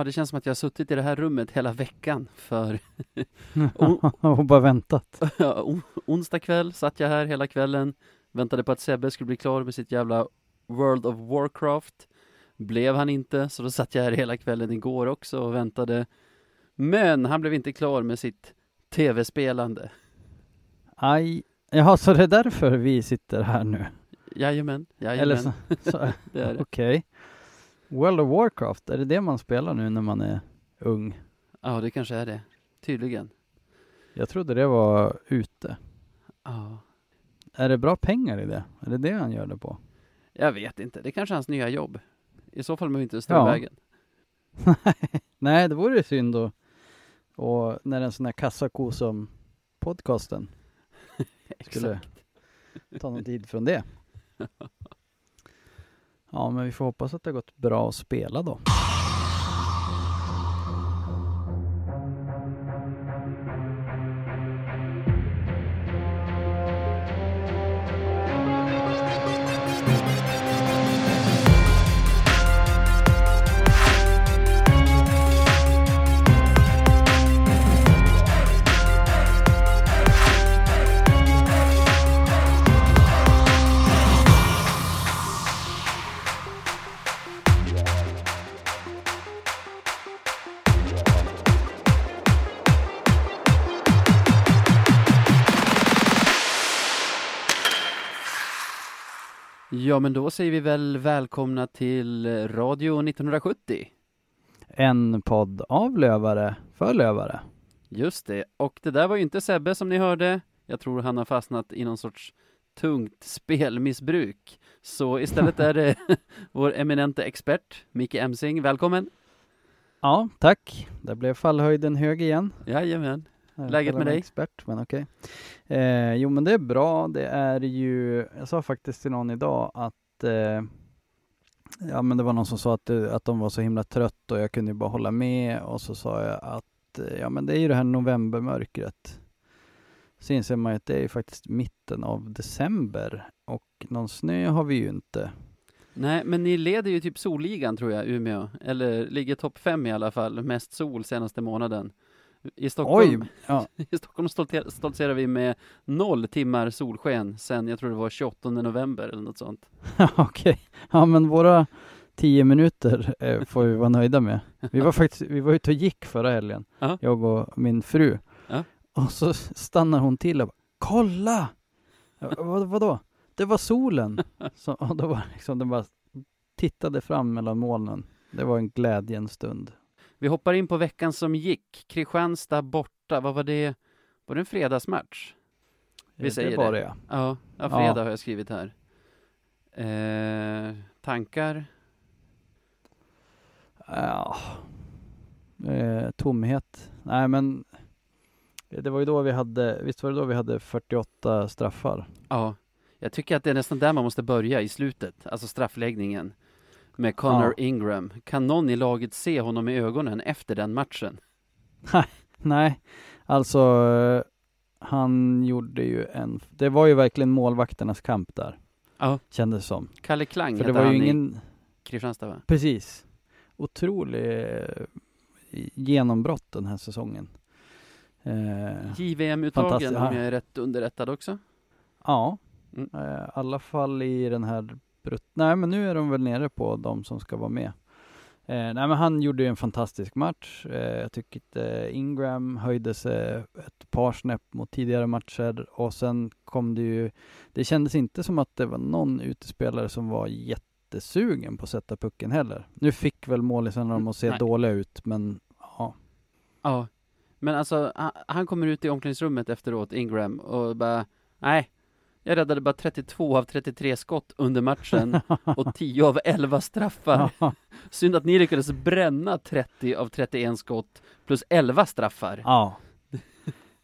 Ja, det känns som att jag har suttit i det här rummet hela veckan för och bara väntat. onsdag kväll satt jag här hela kvällen, väntade på att Sebbe skulle bli klar med sitt jävla World of Warcraft. Blev han inte, så då satt jag här hela kvällen igår också och väntade. Men han blev inte klar med sitt tv-spelande. Aj. Jaha, så det är därför vi sitter här nu? Jajamän, jajamän. Eller så, så det är det. Okej. World of Warcraft, är det det man spelar nu när man är ung? Ja, det kanske är det. Tydligen. Jag trodde det var ute. Ja. Är det bra pengar i det? Är det det han gör det på? Jag vet inte, det kanske är hans nya jobb. I så fall behöver inte stå Ja. i vägen. Nej, det vore synd då. Och när en sån här kassako som podcasten skulle ta någon tid från det. Ja, men vi får hoppas att det har gått bra att spela då. Ja, men då säger vi väl välkomna till Radio 1970. En podd av lövare för lövare. Just det, och det där var ju inte Sebbe som ni hörde. Jag tror han har fastnat i någon sorts tungt spelmissbruk. Så istället är det vår eminente expert, Micke Emsing. Välkommen! Ja, tack. Där blev fallhöjden hög igen. Jajamän. Läget med dig? Expert, men okej. Eh, jo, men det är bra. Det är ju, jag sa faktiskt till någon idag att eh, Ja, men det var någon som sa att, det, att de var så himla trött och jag kunde ju bara hålla med och så sa jag att eh, ja, men det är ju det här novembermörkret. Så inser man ju att det är ju faktiskt mitten av december och någon snö har vi ju inte. Nej, men ni leder ju typ solligan tror jag, Umeå. Eller ligger topp fem i alla fall, mest sol senaste månaden. I Stockholm, Oj! Ja, I Stockholm stoltserar vi med noll timmar solsken sen, jag tror det var 28 november eller något sånt. okej. Ja, men våra tio minuter eh, får vi vara nöjda med. Vi var faktiskt, vi var ute och gick förra helgen, Ja. jag och min fru. Ja. Och så stannar hon till och bara, kolla! Vad, vadå? Det var solen! Så, och då var liksom, den bara tittade fram mellan molnen. Det var en glädjens stund. Vi hoppar in på veckan som gick. Kristianstad borta, vad var det? Var det en fredagsmatch? Vi Eh, säger det det. det ja. Ja, ja Ja. fredag har jag skrivit här. Eh, tankar? Ja. Eh, tomhet. Nej men det var ju då vi hade, visst var det då vi hade 48 straffar? Ja, jag tycker att det är nästan där man måste börja i slutet, alltså straffläggningen med Connor Ja. Ingram. Kan någon i laget se honom i ögonen efter den matchen? Nej, alltså eh, han gjorde ju en, det var ju verkligen målvakternas kamp där. Ja. Kändes som. Kalle Klang För det var ju han i ingen, Kristianstad va? precis, otrolig eh, genombrott den här säsongen. Eh, JVM-uttagen om jag är rätt underrättad också. ja, Mm. eh, i alla fall i den här brut- Nej men nu är de väl nere på de som ska vara med. Eh, nej men han gjorde ju en fantastisk match. Eh, jag tycker att eh, Ingram höjde sig ett par snäpp mot tidigare matcher och sen kom det ju, det kändes inte som att det var någon utespelare som var jättesugen på att sätta pucken heller. Nu fick väl målisarna dem att se Nej. dåliga ut men ja. Ja, men alltså han, han kommer ut i omklädningsrummet efteråt, Ingram, och bara nej, jag räddade bara 32 av 33 skott under matchen och 10 av 11 straffar. Synd att ni lyckades bränna 30 av 31 skott plus 11 straffar. Ja.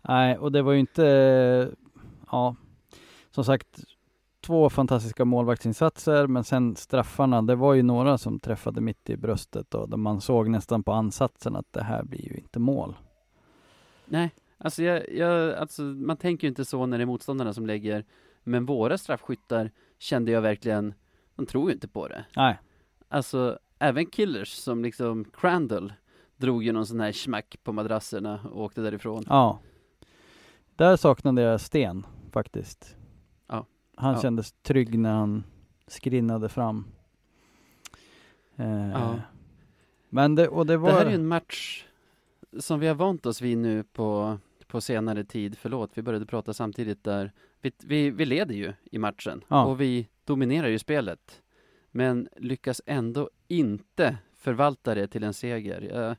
Nej, och det var ju inte, ja, som sagt, två fantastiska målvaktsinsatser, men sen straffarna, det var ju några som träffade mitt i bröstet och där man såg nästan på ansatsen att det här blir ju inte mål. Nej, alltså, jag, jag, alltså man tänker ju inte så när det är motståndarna som lägger, men våra straffskyttar kände jag verkligen, de tror ju inte på det. Nej, Alltså, även killers som liksom Crandall, drog ju någon sån här smack på madrasserna och åkte därifrån. Ja. Där saknade jag Sten faktiskt. Ja. Han Ja. kändes trygg när han skrinnade fram. Eh, Ja. Men det, och det var... Det här är ju en match som vi har vant oss vid nu på, på senare tid. Förlåt, vi började prata samtidigt där. Vi, vi, vi leder ju i matchen Ja. och vi dominerar ju spelet. Men lyckas ändå inte förvalta det till en seger. Jag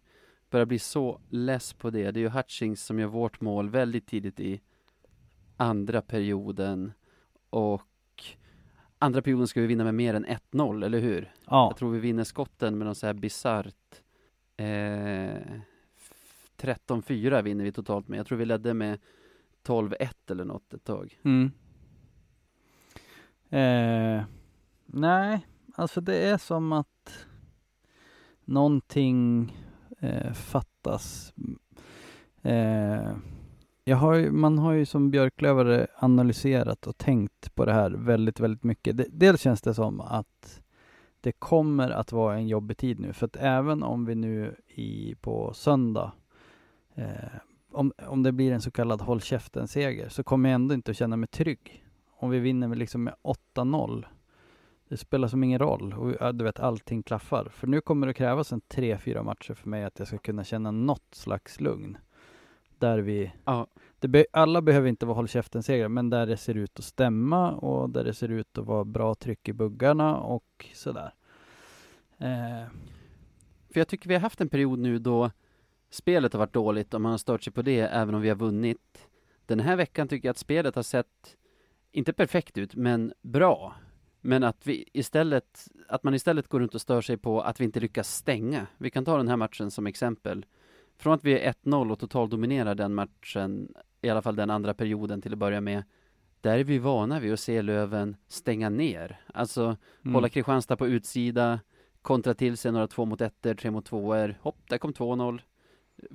börjar bli så less på det. Det är ju Hutchings som gör vårt mål väldigt tidigt i andra perioden. Och andra perioden ska vi vinna med mer än 1-0, eller hur? ja. Jag tror vi vinner skotten med något så här bisarrt eh, 13-4 vinner vi totalt med. Jag tror vi ledde med 12-1 eller något ett tag. Mm. Eh, nej, alltså det är som att någonting eh, fattas. Eh, jag har ju, man har ju som björklövare analyserat och tänkt på det här väldigt, väldigt mycket. Det, dels känns det som att det kommer att vara en jobbig tid nu, för att även om vi nu i, på söndag eh, om, om det blir en så kallad håll käften-seger så kommer jag ändå inte att känna mig trygg. Om vi vinner med, liksom med 8-0, det spelar som ingen roll. Och du vet, allting klaffar. För nu kommer det krävas en 3-4 matcher för mig att jag ska kunna känna något slags lugn. Där vi, Ja, be, alla behöver inte vara håll käften-segrar, men där det ser ut att stämma och där det ser ut att vara bra tryck i buggarna och sådär. Eh, för jag tycker vi har haft en period nu då spelet har varit dåligt och man har stört sig på det även om vi har vunnit. Den här veckan tycker jag att spelet har sett, inte perfekt ut, men bra. Men att vi istället, att man istället går runt och stör sig på att vi inte lyckas stänga. Vi kan ta den här matchen som exempel. Från att vi är 1-0 och totaldominerar den matchen, i alla fall den andra perioden till att börja med, där är vi vana vid att se Löven stänga ner. Alltså mm. hålla Kristianstad på utsida, kontra till sig några två mot ettor, tre mot tvåor. Hopp, där kom 2-0.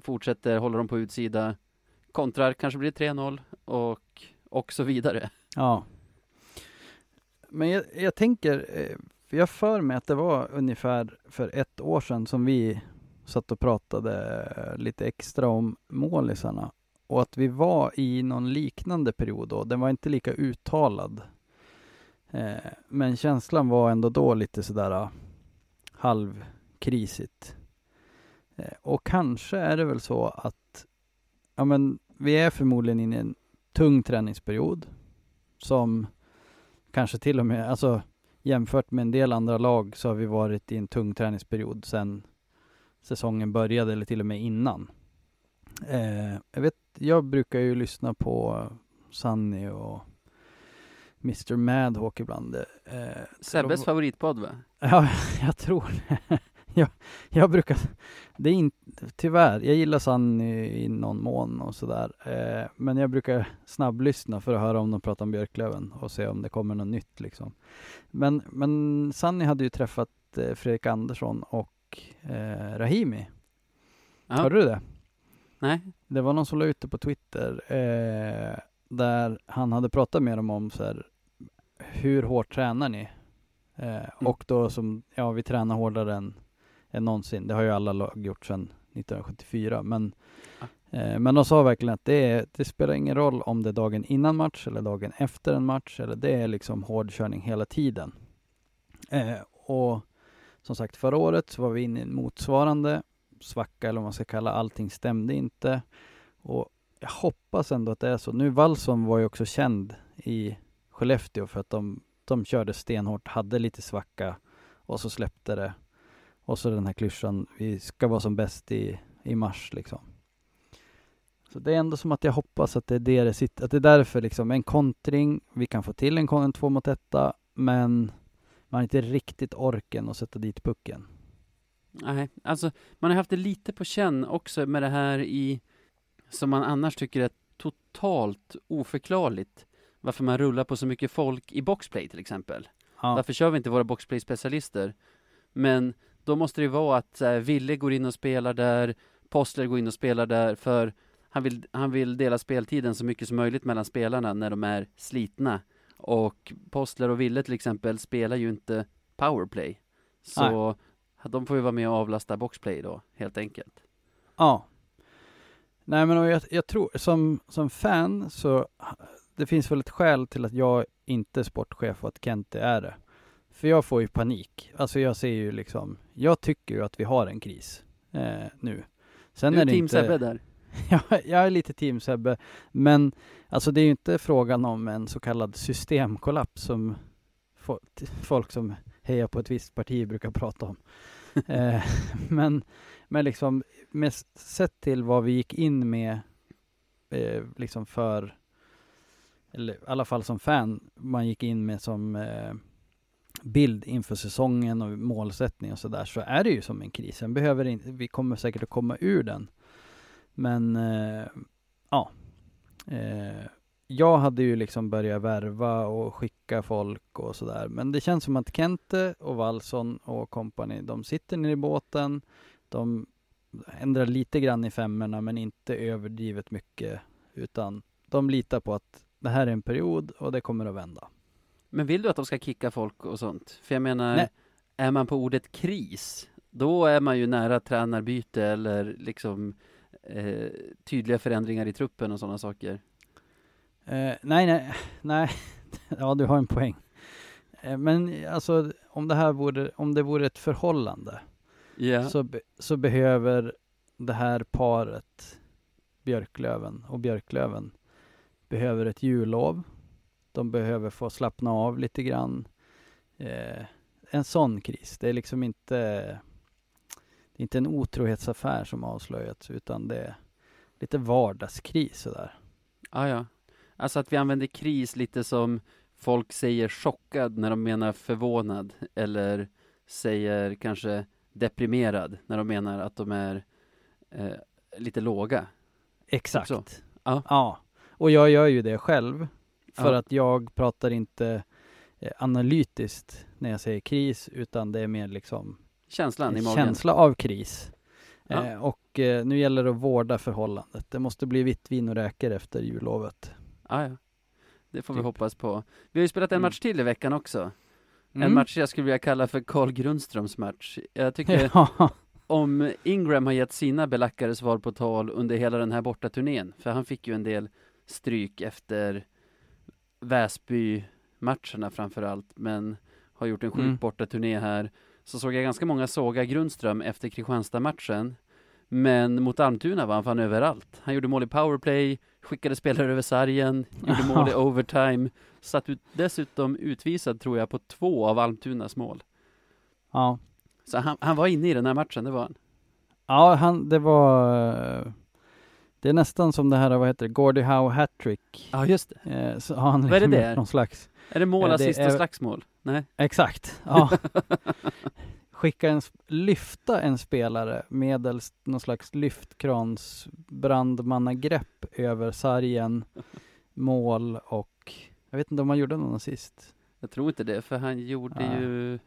Fortsätter, hålla dem på utsida. Kontrar, kanske blir det 3-0 och, och så vidare. Ja. Men jag, jag tänker, eh, för jag för mig att det var ungefär för ett år sedan som vi satt och pratade lite extra om målisarna. Och att vi var i någon liknande period då. Den var inte lika uttalad. Eh, men känslan var ändå då lite sådär ah, halvkrisigt. Eh, och kanske är det väl så att ja, men vi är förmodligen inne i en tung träningsperiod som kanske till och med, alltså jämfört med en del andra lag så har vi varit i en tung träningsperiod sedan säsongen började eller till och med innan. Eh, jag vet, jag brukar ju lyssna på Sunny och Mr Madhawk ibland. Eh, Sebbes de- favoritpodd va? Ja, jag tror det. jag, jag brukar, det är inte, tyvärr, jag gillar Sunny i någon mån och sådär. Eh, men jag brukar snabblyssna för att höra om de pratar om Björklöven och se om det kommer något nytt liksom. Men, men Sunny hade ju träffat eh, Fredrik Andersson och eh, Rahimi. Ja. Hörde du det? Nej? Det var någon som la ut det på Twitter eh, där han hade pratat med dem om så här, hur hårt tränar ni? Eh, Och då som, ja vi tränar hårdare än, än någonsin. Det har ju alla lag gjort sedan 1974. Men, eh, men de sa verkligen att det, är, det spelar ingen roll om det är dagen innan match eller dagen efter en match. Eller det är liksom hårdkörning hela tiden. Eh, och som sagt förra året så var vi inne i en motsvarande svacka eller vad man ska kalla allting stämde inte. Och jag hoppas ändå att det är så. Nu Wallson var ju också känd i Skellefteå för att de, de körde stenhårt, hade lite svacka och så släppte det. Och så den här klyschan, vi ska vara som bäst i, i mars liksom. Så det är ändå som att jag hoppas att det är det det sitter, att det är därför liksom en kontring, vi kan få till en, en två mot etta, men man har inte riktigt orken att sätta dit pucken. Nej, alltså man har haft det lite på känn också med det här i, som man annars tycker är totalt oförklarligt. Varför man rullar på så mycket folk i boxplay till exempel. Ja, Varför kör vi inte våra boxplay-specialister? Men då måste det vara att här, Ville går in och spelar där, Postler går in och spelar där, för han vill, han vill dela speltiden så mycket som möjligt mellan spelarna när de är slitna. Och Postler och Ville till exempel spelar ju inte powerplay. Så de får ju vara med och avlasta boxplay då, helt enkelt. Ja. Nej men jag, jag tror, som, som fan så, det finns väl ett skäl till att jag inte är sportchef och att Kente är det. För jag får ju panik. Alltså jag ser ju liksom, jag tycker ju att vi har en kris eh, nu. Sen Du är är det team inte... Sebbe där. Ja, jag är lite team Sebbe. Men alltså det är ju inte frågan om en så kallad systemkollaps som fo- folk som hejar på ett visst parti brukar prata om. eh, men, men liksom med sett till vad vi gick in med eh, liksom för eller i alla fall som fan man gick in med som eh, bild inför säsongen och målsättning och sådär så är det ju som en kris. Sen behöver inte, vi kommer säkert att komma ur den. Men eh, ja. Eh, jag hade ju liksom börjat värva och skicka folk och sådär. Men det känns som att Kente och Wallson och kompani, de sitter nere i båten. De ändrar lite grann i femmorna men inte överdrivet mycket. Utan de litar på att det här är en period och det kommer att vända. Men vill du att de ska kicka folk och sånt? För jag menar, Nej. är man på ordet kris, då är man ju nära tränarbyte eller liksom eh, tydliga förändringar i truppen och sådana saker. Eh, nej, nej, nej. ja, du har en poäng. Eh, men alltså, om det här vore, om det vore ett förhållande Ja. så, be, så behöver det här paret, Björklöven och Björklöven, behöver ett jullov. De behöver få slappna av lite grann. Eh, en sån kris. Det är liksom inte, det är inte en otrohetsaffär som avslöjats, utan det är lite vardagskris sådär. Ah, ja. Alltså att vi använder kris lite som folk säger chockad när de menar förvånad eller säger kanske deprimerad när de menar att de är eh, lite låga. Exakt. Ja. ja. Och jag gör ju det själv. För Ja. att jag pratar inte eh, analytiskt när jag säger kris, utan det är mer liksom Känslan i en magen. känsla av kris. Ja. Eh, och eh, nu gäller det att vårda förhållandet. Det måste bli vitt vin och räkor efter jullovet. Ah, ja. Det får vi Typ. hoppas på. Vi har ju spelat en Mm. match till i veckan också. En Mm. match jag skulle vilja kalla för Carl Grundströms match. Jag tycker Ja, om Ingram har gett sina belackare svar på tal under hela den här bortaturnén, för han fick ju en del stryk efter Väsby-matcherna framför allt, men har gjort en sjuk Mm. bortaturné här. Så såg jag ganska många såga Grundström efter Kristianstad-matchen. Men mot Almtuna var han fan överallt. Han gjorde mål i powerplay, skickade spelare över sargen, gjorde mål i overtime. Satt ut, dessutom utvisad tror jag på två av Almtunas mål. ja. Så han, han var inne i den här matchen, det var han. ja han, det var... eh, Det är nästan som det här, vad heter det, Gordie Howe hattrick. Ja, just det. Eh, så har han Vad är det liksom någon slags Är det mål, Ja, det assist och är- slagsmål? Nej. Exakt, ja. Skicka en, lyfta en spelare medelst någon slags lyftkrans brandmannagrepp över sargen, mål och jag vet inte om han gjorde någon assist. Jag tror inte det, för han gjorde Nej. ju...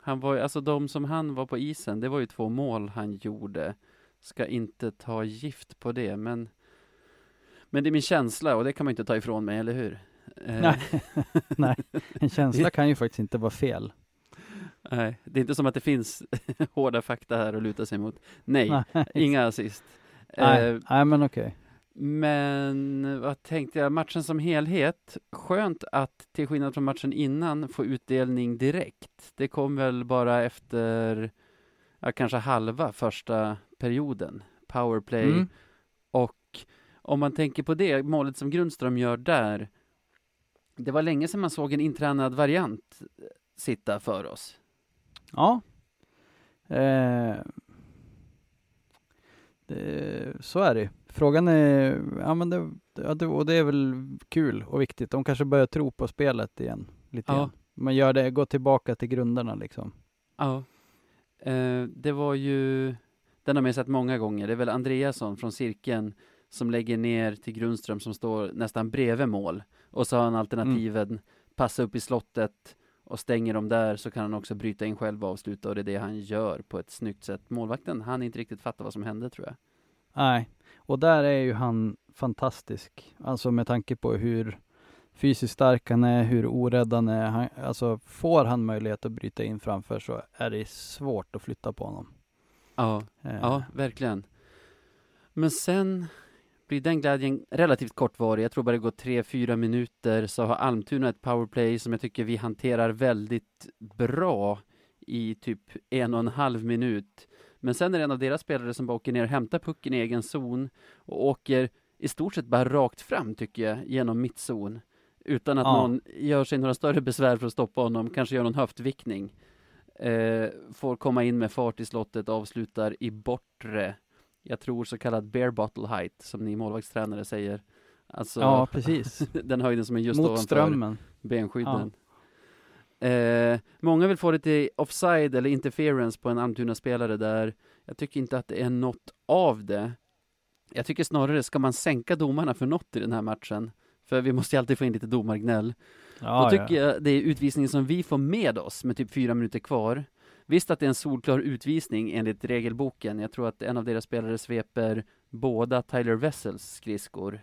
Han var ju, alltså de som han var på isen, det var ju två mål han gjorde. Ska inte ta gift på det, men... Men det är min känsla och det kan man inte ta ifrån mig, eller hur? Eh, Nej. Nej, en känsla kan ju faktiskt inte vara fel. nej, det är inte som att det finns hårda fakta här att luta sig mot. Nej, Nej, inga assist. Nej, Eh, nej men okej. Men vad tänkte jag, matchen som helhet, skönt att till skillnad från matchen innan få utdelning direkt. Det kom väl bara efter, ja, kanske halva första perioden, powerplay. Mm. Och om man tänker på det, målet som Grundström gör där, det var länge sedan man såg en intränad variant sitta för oss. Ja. Eh, det, så är det Frågan är, ja men det, ja, det, och det är väl kul och viktigt. De kanske börjar tro på spelet igen. Lite Ja. grann. Man gör det, går tillbaka till grunderna liksom. Ja. Eh, det var ju, den har man ju sett många gånger, det är väl Andreasson från cirkeln som lägger ner till Grundström som står nästan bredvid mål. Och så har han alternativen, passa upp i slottet och stänger de där så kan han också bryta in själv och avsluta och det är det han gör på ett snyggt sätt. Målvakten, han inte riktigt fatta vad som hände tror jag. Nej, och där är ju han fantastisk. Alltså med tanke på hur fysiskt stark han är, hur orädd han är. Han, alltså får han möjlighet att bryta in framför så är det svårt att flytta på honom. Ja, Eh, ja verkligen. Men sen blir den glädjen relativt kortvarig. Jag tror bara det går tre, fyra minuter så har Almtuna ett powerplay som jag tycker vi hanterar väldigt bra i typ en och en halv minut. Men sen är det en av deras spelare som bara åker ner och hämtar pucken i egen zon och åker i stort sett bara rakt fram tycker jag genom mittzon utan att Ja. någon gör sig några större besvär för att stoppa honom, kanske gör någon höftvickning. Eh, får komma in med fart i slottet, avslutar i bortre. Jag tror så kallad bare bottle height, som ni målvaktstränare säger. Alltså Ja, precis. den höjden som är just Mot ovanför strömmen. benskydden. Eh, många vill få det till offside eller interference på en Almtuna-spelare där. Jag tycker inte att det är något av det. Jag tycker snarare, ska man sänka domarna för något i den här matchen? För vi måste ju alltid få in lite domargnäll. Ja, Då tycker ja. jag det är utvisningen som vi får med oss med typ fyra minuter kvar. Visst att det är en solklar utvisning enligt regelboken. Jag tror att en av deras spelare sveper båda Tyler Wessels skridskor.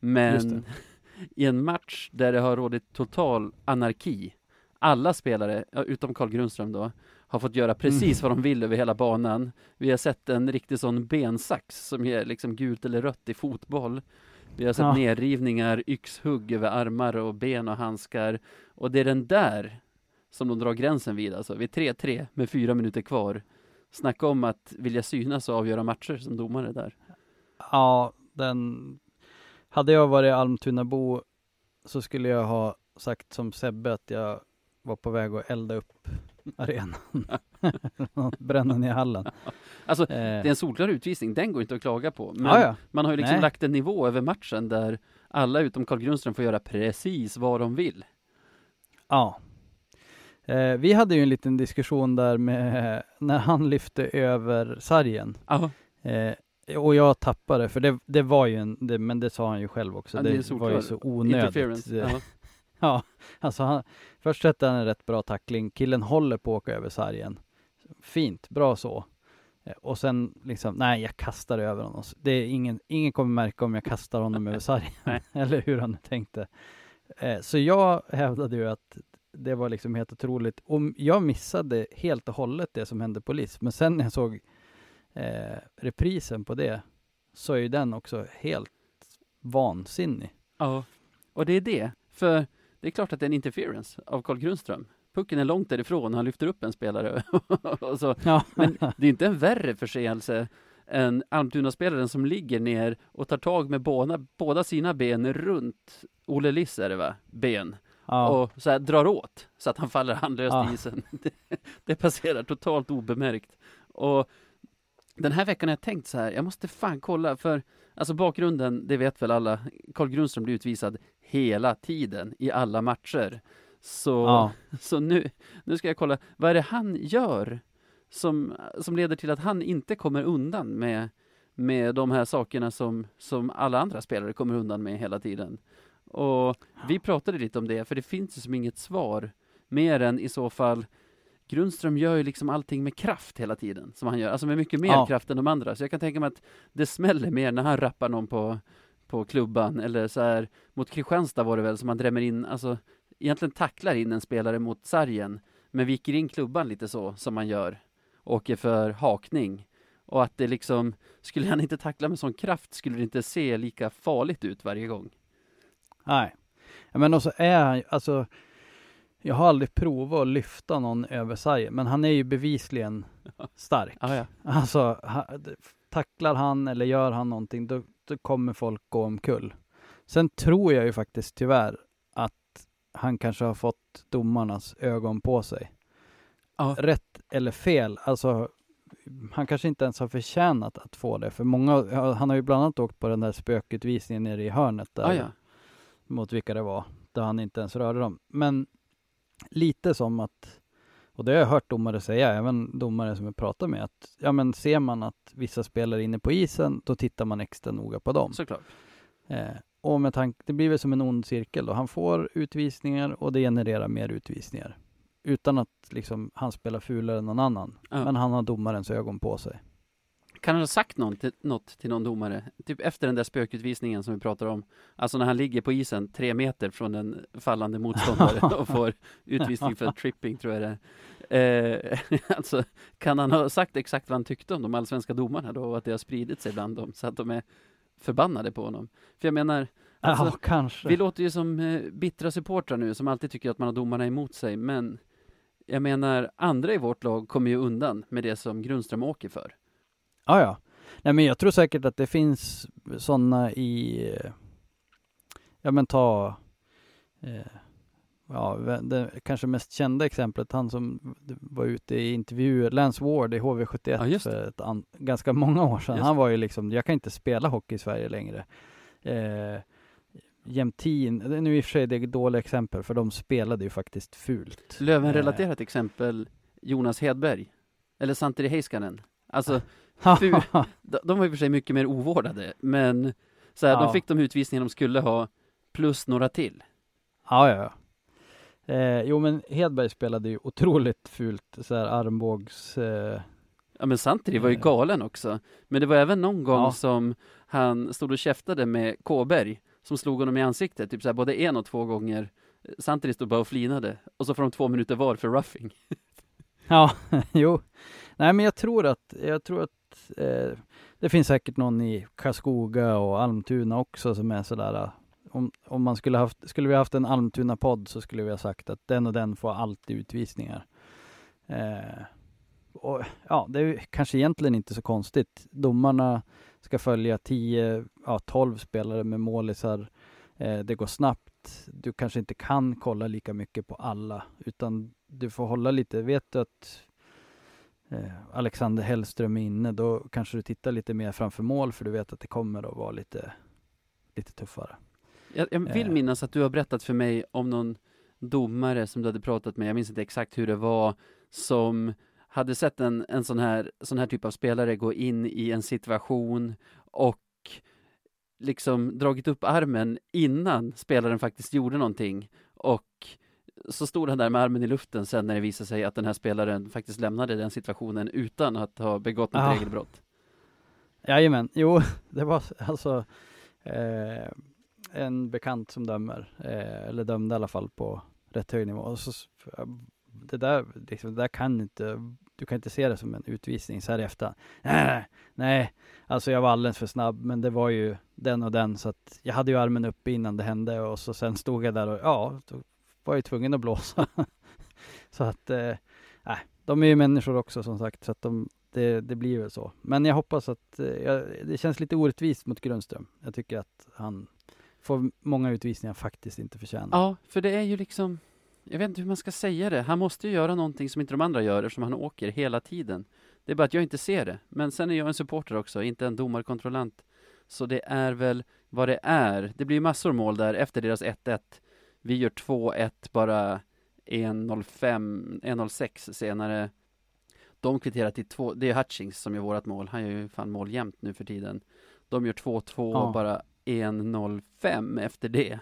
Men i en match där det har rådit total anarki. Alla spelare, utom Carl Grundström då, har fått göra precis Mm. vad de vill över hela banan. Vi har sett en riktig sån bensax som ger liksom gult eller rött i fotboll. Vi har sett Ja. nedrivningar, yxhugg över armar och ben och handskar. Och det är den där som de drar gränsen vid alltså. Vid 3-3 med fyra minuter kvar. Snacka om att vilja synas och avgöra matcher som domare där. Ja, den... Hade jag varit Almtunabo så skulle jag ha sagt som Sebbe att jag var på väg att elda upp arenan. Bränna ner hallen. Alltså, Eh, det är en solklar utvisning, den går inte att klaga på. Men ja, ja. man har ju liksom Nej. lagt en nivå över matchen där alla utom Carl Grundström får göra precis vad de vill. Ja. Eh, vi hade ju en liten diskussion där med när han lyfte över sargen. Eh, och jag tappade, för det, det var ju en, det, men det sa han ju själv också, Ja, det det, var ju så onödigt. Ja. Alltså han, först sätter han en rätt bra tackling, killen håller på att åka över sargen. Fint, bra så. Eh, Och sen liksom, nej jag kastar över honom. Det är ingen, ingen kommer märka om jag kastar honom över sargen. Eller hur han tänkte. Eh, Så jag hävdade ju att det var liksom helt otroligt. Och jag missade helt och hållet det som hände på LIS. Men sen när jag såg eh, reprisen på det så är ju den också helt vansinnig. ja, och det är det. För det är klart att det är en interference av Carl Grundström. Pucken är långt därifrån, han lyfter upp en spelare. Ja, men det är inte en värre förseelse än Almtuna-spelaren som ligger ner och tar tag med båda, båda sina ben runt Olle Liss är det va? Ben. ja. och så här drar åt så att han faller handlöst Ja. i isen. Det, det passerar totalt obemärkt. Och den här veckan har jag tänkt så här, jag måste fan kolla för alltså bakgrunden, det vet väl alla, Carl Grundström blir utvisad hela tiden i alla matcher. Så, ja. så nu, nu ska jag kolla, vad är det han gör som, som leder till att han inte kommer undan med, med de här sakerna som, som alla andra spelare kommer undan med hela tiden. Och vi pratade lite om det, för det finns ju som inget svar, mer än i så fall Grundström gör ju liksom allting med kraft hela tiden, som han gör, alltså med mycket mer Ja. kraft än de andra, så jag kan tänka mig att det smäller mer när han rappar någon på, på klubban, eller så här mot Kristianstad var det väl, som han drämmer in, alltså egentligen tacklar in en spelare mot sargen, men viker in klubban lite så, som man gör, åker för hakning. Och att det liksom, skulle han inte tackla med sån kraft skulle det inte se lika farligt ut varje gång. Nej. Men också är han alltså jag har aldrig provat att lyfta någon över sargen, men han är ju bevisligen stark. Ah, ja. Alltså, ha, tacklar han eller gör han någonting, då kommer folk gå omkull. Sen tror jag ju faktiskt tyvärr att han kanske har fått domarnas ögon på sig. Ja. Rätt eller fel, alltså han kanske inte ens har förtjänat att få det, för många, han har ju bland annat åkt på den där spökutvisningen nere i hörnet där Ah, ja. mot vilka det var, där han inte ens rörde dem. Men lite som att, och det har jag hört domare säga, även domare som jag pratar med, att ja men ser man att vissa spelare är inne på isen, då tittar man extra noga på dem. Såklart. Eh, och med tanke, det blir väl som en ond cirkel då. Han får utvisningar och det genererar mer utvisningar. Utan att liksom han spelar fulare än någon annan. Ja. Men han har domarens ögon på sig. Kan han ha sagt något till, något till någon domare? Typ efter den där spökutvisningen som vi pratar om. Alltså när han ligger på isen tre meter från en fallande motståndare och får utvisning för tripping tror jag det Eh, alltså, kan han ha sagt exakt vad han tyckte om de allsvenska domarna då och att det har spridit sig bland dem så att de är förbannade på honom? För jag menar, alltså, ja, vi låter ju som eh, bittra supportrar nu som alltid tycker att man har domarna emot sig, men jag menar, andra i vårt lag kommer ju undan med det som Grundström åker för. Ja, ja. Nej, men jag tror säkert att det finns sådana i, eh, ja men ta, eh, ja, det kanske mest kända exemplet, han som var ute i intervjuer, Lance Ward i HV71 Ja, för ett an, ganska många år sedan. Just Han var ju liksom, jag kan inte spela hockey i Sverige längre. Eh, Jämtin, nu i och för sig det är ett dåligt exempel, för de spelade ju faktiskt fult. Löven-relaterat exempel, Jonas Hedberg, eller Santeri Heiskanen. Alltså, Eh, Ful. de, var i och för sig mycket mer ovårdade, men så här, Ja. de fick de utvisningar de skulle ha, plus några till. Ja, ja, ja. Eh, jo, men Hedberg spelade ju otroligt fult, så här armbågs... Eh, Ja men Santeri var ju Eh. galen också. Men det var även någon gång Ja. som han stod och käftade med Kåberg, som slog honom i ansiktet, typ så här, både en och två gånger. Santeri stod bara och flinade, och så får de två minuter var för roughing. ja, jo. Nej, men jag tror att, jag tror att eh, det finns säkert någon i Karlskoga och Almtuna också som är sådär, eh, om, om man skulle haft, skulle vi haft en Almtuna-podd så skulle vi ha sagt att den och den får alltid utvisningar. Eh, och ja, det är kanske egentligen inte så konstigt. Domarna ska följa 10, ja 12 spelare med målisar. Eh, det går snabbt. Du kanske inte kan kolla lika mycket på alla, utan du får hålla lite. Vet du att Alexander Hellström är inne, då kanske du tittar lite mer framför mål, för du vet att det kommer att vara lite, lite tuffare. Jag, jag vill Eh. minnas att du har berättat för mig om någon domare som du hade pratat med, jag minns inte exakt hur det var, som hade sett en, en sån, här, sån här typ av spelare gå in i en situation och liksom dragit upp armen innan spelaren faktiskt gjorde någonting och så stod han där med armen i luften sen när det visade sig att den här spelaren faktiskt lämnade den situationen utan att ha begått något Ah. regelbrott. Jajamän, jo, det var alltså eh, en bekant som dömer, eh, eller dömde i alla fall på rätt hög nivå. Och så, s- det, där, liksom, det där kan inte, du kan inte se det som en utvisning så här i efterhand. Nej, alltså jag var alldeles för snabb, men det var ju den och den, så att jag hade ju armen uppe innan det hände och så sen stod jag där och ja, var ju tvungen att blåsa. så att, eh, de är ju människor också som sagt, så att de, det, det blir väl så. Men jag hoppas att, eh, det känns lite orättvist mot Grundström. Jag tycker att han får många utvisningar faktiskt inte förtjänar. Ja, för det är ju liksom, jag vet inte hur man ska säga det. Han måste ju göra någonting som inte de andra gör eftersom han åker hela tiden. Det är bara att jag inte ser det. Men sen är jag en supporter också, inte en domarkontrollant. Så det är väl vad det är. Det blir massor mål där efter deras 1-1. Vi gör 2-1 bara 1.05, 1.06 senare. De kvitterar till två, det är Hutchings som gör vårat mål. Han gör ju fan mål jämt nu för tiden. De gör 2-2 Ja. bara 1.05 efter det.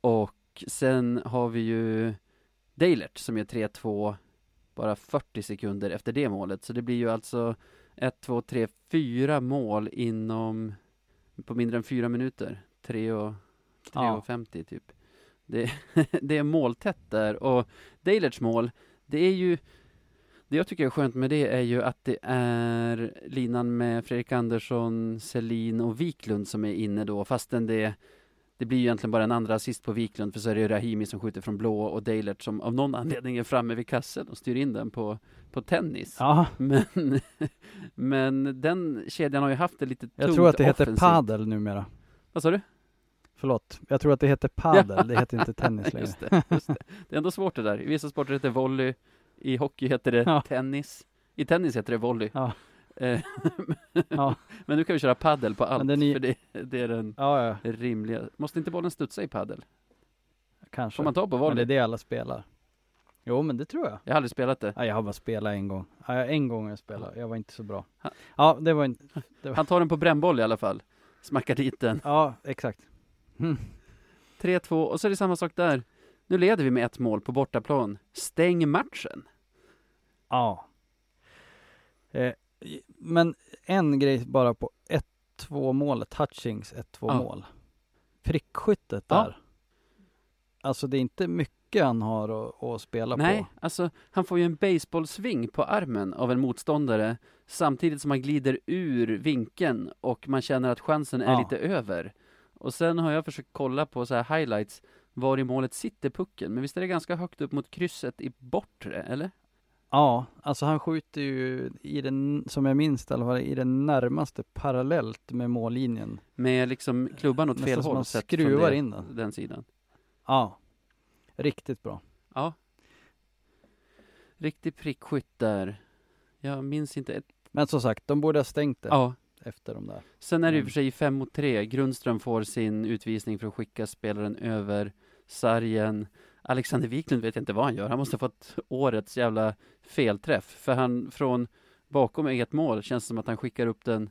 Och sen har vi ju Deilert som gör 3-2 bara 40 sekunder efter det målet. Så det blir ju alltså 1, 2, 3, 4 mål inom på mindre än fyra minuter. 3 och, 3 Ja. och 50 typ. Det, det är måltätt där och Deilerts mål, det är ju det jag tycker är skönt med det är ju att det är linan med Fredrik Andersson, Selin och Wiklund som är inne då, fastän det det blir ju egentligen bara en andra assist på Wiklund, för så är det ju Rahimi som skjuter från blå och Deilert som av någon anledning är framme vid kassen och styr in den på, på tennis. Ja, Men, men den kedjan har ju haft det lite tungt jag tror att det heter offensivt. padel numera. Vad sa du? Förlåt, jag tror att det heter padel, det heter inte tennis längre. Just det, just det. det är ändå svårt det där. I vissa sporter heter det volley, i hockey heter det Ja. tennis, i tennis heter det volley. Ja. Eh, Ja. Men nu kan vi köra paddel på allt, Men är- för det, det är den Ja, ja, rimliga. Måste inte bollen studsa i paddel? kanske. Får man ta på Men volley? det är det alla spelar. Jo, men det tror jag. Jag har aldrig spelat det. Ja, jag har bara spelat en gång. Ja, en gång har jag spelat. Jag var inte så bra. Ha. Ja, det var inte... Han tar den på brännboll i alla fall. Smackar dit den. Ja, exakt. Mm. 3-2 och så är det samma sak där. Nu leder vi med ett mål på bortaplan. Stäng matchen. Ja. Eh, men en grej bara på 1-2 målet, Hutchings 1-2 Ja. mål. Prickskyttet Ja. där. Alltså det är inte mycket han har att, att spela Nej, på. alltså han får ju en baseballsving på armen av en motståndare samtidigt som han glider ur vinkeln och man känner att chansen är Ja. lite över. Och sen har jag försökt kolla på så här highlights var i målet sitter pucken, men visst är det ganska högt upp mot krysset i bortre, eller? Ja, alltså han skjuter ju i den, som jag minns det, fall, i den närmaste parallellt med mållinjen. Med liksom klubban åt fel håll man skruvar det, in den. den sidan. Ja, riktigt bra. Ja. Riktig prickskytt där. Jag minns inte ett... Men som sagt, de borde ha stängt det Ja. Efter de där. Sen är det i och för sig fem mot tre. Grundström får sin utvisning för att skicka spelaren över sargen. Alexander Wiklund vet jag inte vad han gör. Han måste ha fått årets jävla felträff. För han från bakom eget mål känns det som att han skickar upp den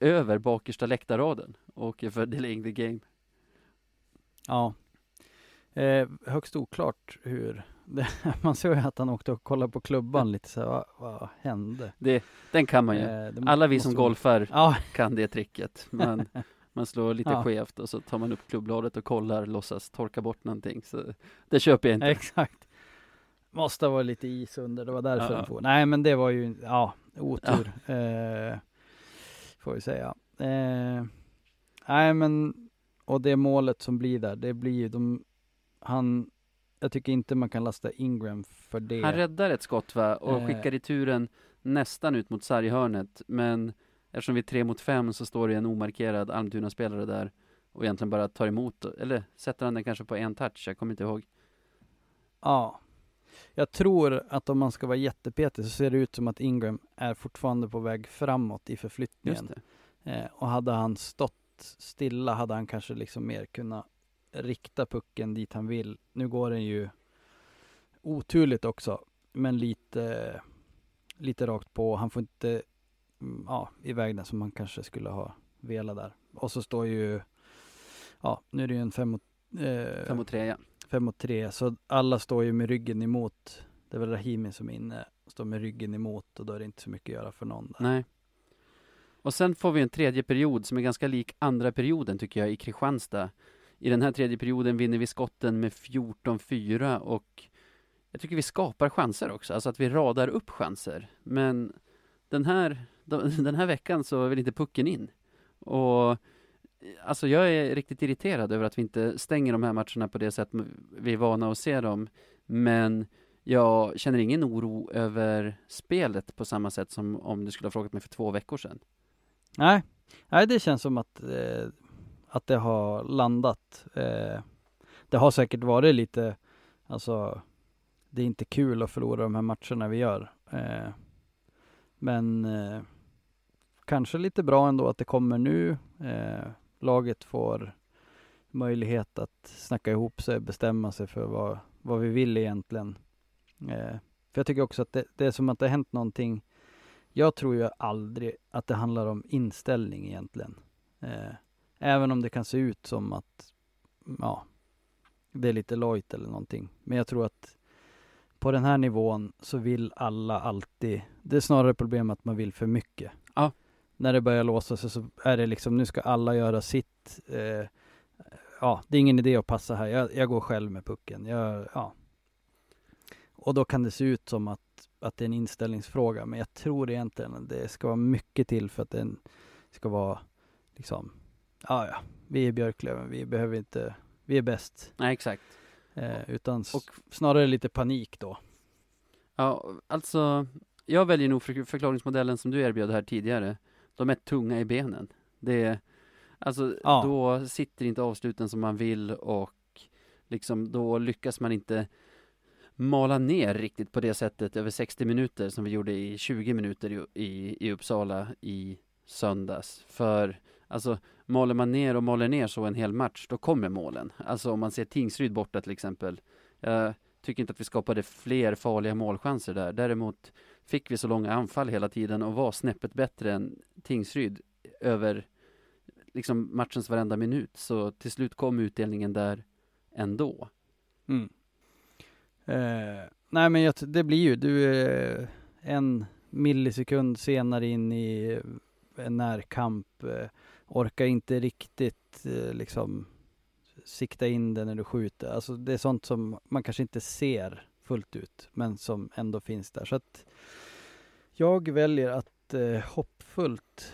över bakersta läktarraden och åker för delaying the game. Ja. Eh, högst oklart hur, det, man såg ju att han åkte och kollade på klubban lite så vad, vad hände? Det, den kan man ju. Eh, Alla vi som vara- golfar Ja, kan det tricket. Man, man slår lite Ja. skevt och så tar man upp klubbbladet och kollar, låtsas torka bort någonting. Så det köper jag inte. exakt. Måste ha varit lite is under, det var därför Ja. den får. Nej men det var ju, ja, otur. Eh, får vi säga. Eh, nej men, och det målet som blir där, det blir ju de, han, jag tycker inte man kan lasta Ingram för det. Han räddar ett skott va, och Eh. skickar returen nästan ut mot sarghörnet. Men eftersom vi är tre mot fem så står det en omarkerad Almtuna-spelare där och egentligen bara tar emot, eller sätter han den kanske på en touch, jag kommer inte ihåg. Ja. Jag tror att om man ska vara jättepetig så ser det ut som att Ingram är fortfarande på väg framåt i förflyttningen. Eh, och hade han stått stilla hade han kanske liksom mer kunnat rikta pucken dit han vill. Nu går den ju oturligt också, men lite, lite rakt på. Han får inte mm, ja, iväg den som man kanske skulle ha velat där. Och så står ju, ja, nu är det ju en fem mot, eh, Fem mot tre ja. fem mot tre, så alla står ju med ryggen emot. Det är väl Rahimi som är inne, står med ryggen emot och då är det inte så mycket att göra för någon där. Nej. Och sen får vi en tredje period som är ganska lik andra perioden tycker jag i Kristianstad. I den här tredje perioden vinner vi skotten med 14-4 och jag tycker vi skapar chanser också, alltså att vi radar upp chanser. Men den här, den här veckan så vill inte pucken in. Och alltså jag är riktigt irriterad över att vi inte stänger de här matcherna på det sätt vi är vana att se dem. Men jag känner ingen oro över spelet på samma sätt som om du skulle ha frågat mig för två veckor sedan. Nej, nej det känns som att, eh, att det har landat. Eh, det har säkert varit lite, alltså det är inte kul att förlora de här matcherna vi gör. Eh, men eh, kanske lite bra ändå att det kommer nu. Eh, laget får möjlighet att snacka ihop sig, bestämma sig för vad, vad vi vill egentligen. Eh, för jag tycker också att det, det är som att det har hänt någonting jag tror ju aldrig att det handlar om inställning egentligen. Eh, även om det kan se ut som att, ja, det är lite lojt eller någonting. Men jag tror att på den här nivån så vill alla alltid, det är snarare problem att man vill för mycket. Ja. När det börjar låsa sig så är det liksom, nu ska alla göra sitt. Eh, ja, det är ingen idé att passa här. Jag, jag går själv med pucken. Jag, ja. Och då kan det se ut som att, att det är en inställningsfråga. Men jag tror egentligen att det ska vara mycket till för att det ska vara liksom, ja ja, vi är Björklöven, vi behöver inte, vi är bäst. Nej, exakt. Eh, utan Och- snarare lite panik då. Ja, alltså, jag väljer nog för- förklaringsmodellen som du erbjöd här tidigare. De är tunga i benen. Det är, alltså, Ja. då sitter inte avsluten som man vill och liksom, då lyckas man inte mala ner riktigt på det sättet över 60 minuter som vi gjorde i 20 minuter i, i, i Uppsala i söndags. För alltså, maler man ner och maler ner så en hel match, då kommer målen. Alltså om man ser Tingsryd borta till exempel. Jag tycker inte att vi skapade fler farliga målchanser där. Däremot fick vi så långa anfall hela tiden och var snäppet bättre än Tingsryd över liksom matchens varenda minut. Så till slut kom utdelningen där ändå. Mm. Eh, nej men jag, det blir ju, du är en millisekund senare in i eh, en närkamp, eh, orkar inte riktigt eh, liksom sikta in det när du skjuter. Alltså det är sånt som man kanske inte ser fullt ut, men som ändå finns där. Så att jag väljer att eh, hoppfullt,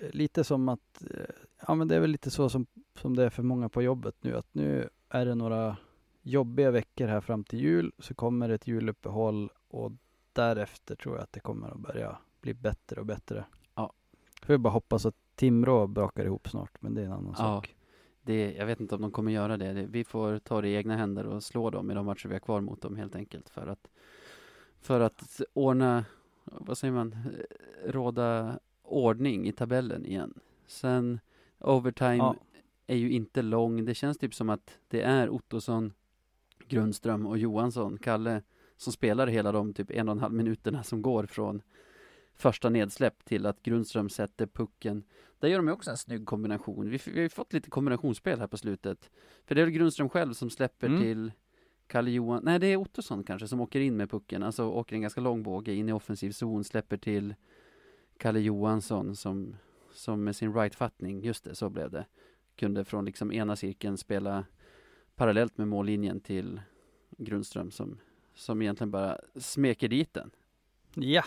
eh, lite som att, eh, ja men det är väl lite så som, som det är för många på jobbet nu, att nu är det några jobbiga veckor här fram till jul, så kommer ett juluppehåll och därefter tror jag att det kommer att börja bli bättre och bättre. Ja. Får jag bara hoppas att Timrå brakar ihop snart, men det är en annan Ja. sak. Det, jag vet inte om de kommer göra det. Vi får ta det i egna händer och slå dem i de matcher vi har kvar mot dem helt enkelt. För att, för att ordna, vad säger man, Eh, råda ordning i tabellen igen. Sen overtime Ja. är ju inte lång. Det känns typ som att det är Ottosson, Grundström och Johansson, Kalle, som spelar hela de typ en och en halv minuterna som går från första nedsläpp till att Grundström sätter pucken. Där gör de ju också en snygg kombination. Vi, vi har ju fått lite kombinationsspel här på slutet. För det är väl Grundström själv som släpper Mm. till Kalle Johan, nej det är Ottosson kanske som åker in med pucken, alltså åker en ganska lång båge in i offensiv zon, släpper till Kalle Johansson som, som med sin right-fattning, just det, så blev det, kunde från liksom ena cirkeln spela parallellt med mållinjen till Grundström som, som egentligen bara smeker dit den. Ja.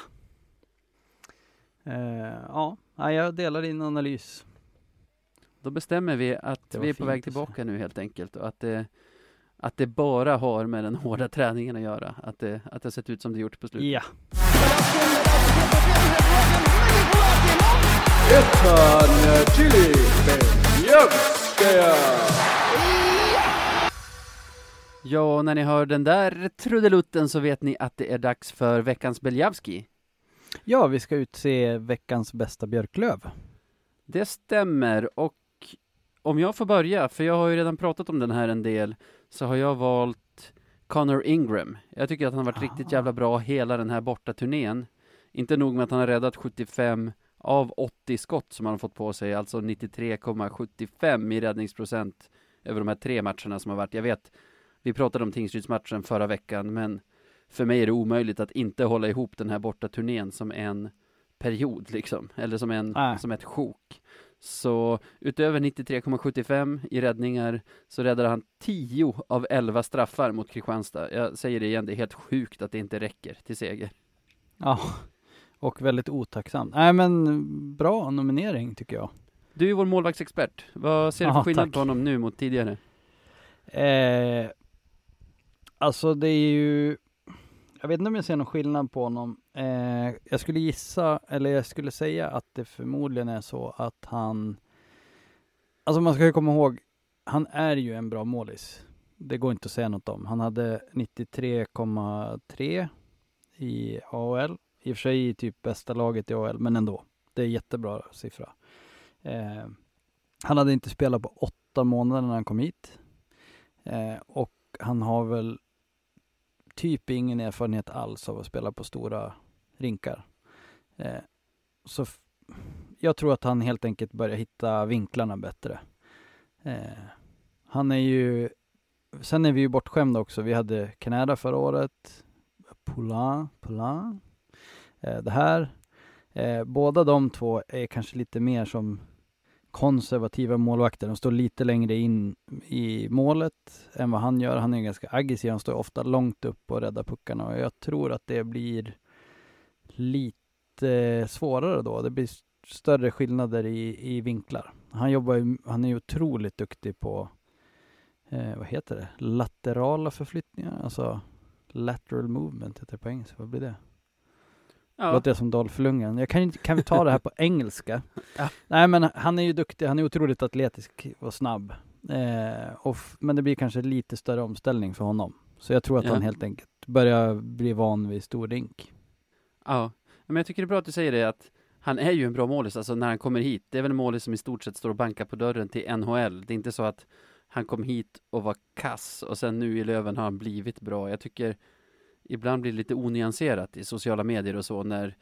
Eh, ja, jag delar din analys. Då bestämmer vi att vi är på väg tillbaka nu helt enkelt och att det, att det bara har med den hårda träningen att göra. Att det, att det har sett ut som det gjort på slutet. Ja. Ja, och när ni hör den där trudelutten så vet ni att det är dags för veckans Beljavski ja, vi ska utse veckans bästa björklöv. Det stämmer och om jag får börja, för jag har ju redan pratat om den här en del, så har jag valt Connor Ingram. Jag tycker att han har varit riktigt jävla bra hela den här borta turnén. Inte nog med att han har räddat 75 av 80 skott som han har fått på sig, alltså 93,75 i räddningsprocent över de här tre matcherna som har varit. Jag vet, vi pratade om Tingsrydsmatchen förra veckan, men för mig är det omöjligt att inte hålla ihop den här borta turnén som en period liksom, eller som, en, som ett sjok. Så utöver 93,75 i räddningar så räddade han 10 av 11 straffar mot Kristianstad. Jag säger det igen, det är helt sjukt att det inte räcker till seger. Ja, och väldigt otacksamt. Nej, men bra nominering tycker jag. Du är vår målvaktsexpert. Vad ser du för skillnad tack. på honom nu mot tidigare? Eh, alltså det är ju, jag vet inte om jag ser någon skillnad på honom. Eh, jag skulle gissa, eller jag skulle säga att det förmodligen är så att han, alltså man ska ju komma ihåg, han är ju en bra målis. Det går inte att säga något om. Han hade 93,3 i AHL. I och för sig i typ bästa laget i AHL, men ändå. Det är jättebra siffra. Eh, han hade inte spelat på åtta månader när han kom hit. Eh, och han har väl typ ingen erfarenhet alls av att spela på stora rinkar. Eh, så jag tror att han helt enkelt börjar hitta vinklarna bättre. Eh, han är ju, sen är vi ju bortskämda också. Vi hade Canada förra året, Poulain, Poulain. Eh, det här, eh, båda de två är kanske lite mer som konservativa målvakter. De står lite längre in i målet än vad han gör. Han är ganska aggressiv. Han står ofta långt upp och räddar puckarna och jag tror att det blir lite svårare då. Det blir större skillnader i, i vinklar. Han jobbar ju, han är ju otroligt duktig på, eh, vad heter det, laterala förflyttningar, alltså lateral movement heter det på engelska. Vad blir det? Ja, Låter som Dolph Lundgren. Jag kan, kan vi ta det här på engelska? Ja. Nej men han är ju duktig, han är otroligt atletisk och snabb. Eh, och men det blir kanske lite större omställning för honom. Så jag tror att Ja. han helt enkelt börjar bli van vid stor rink. ja. Men jag tycker det är bra att du säger det att han är ju en bra målis, alltså när han kommer hit. Det är väl en målis som i stort sett står och bankar på dörren till NHL. Det är inte så att han kom hit och var kass och sen nu i Löven har han blivit bra. Jag tycker ibland blir det lite onyanserat i sociala medier och så när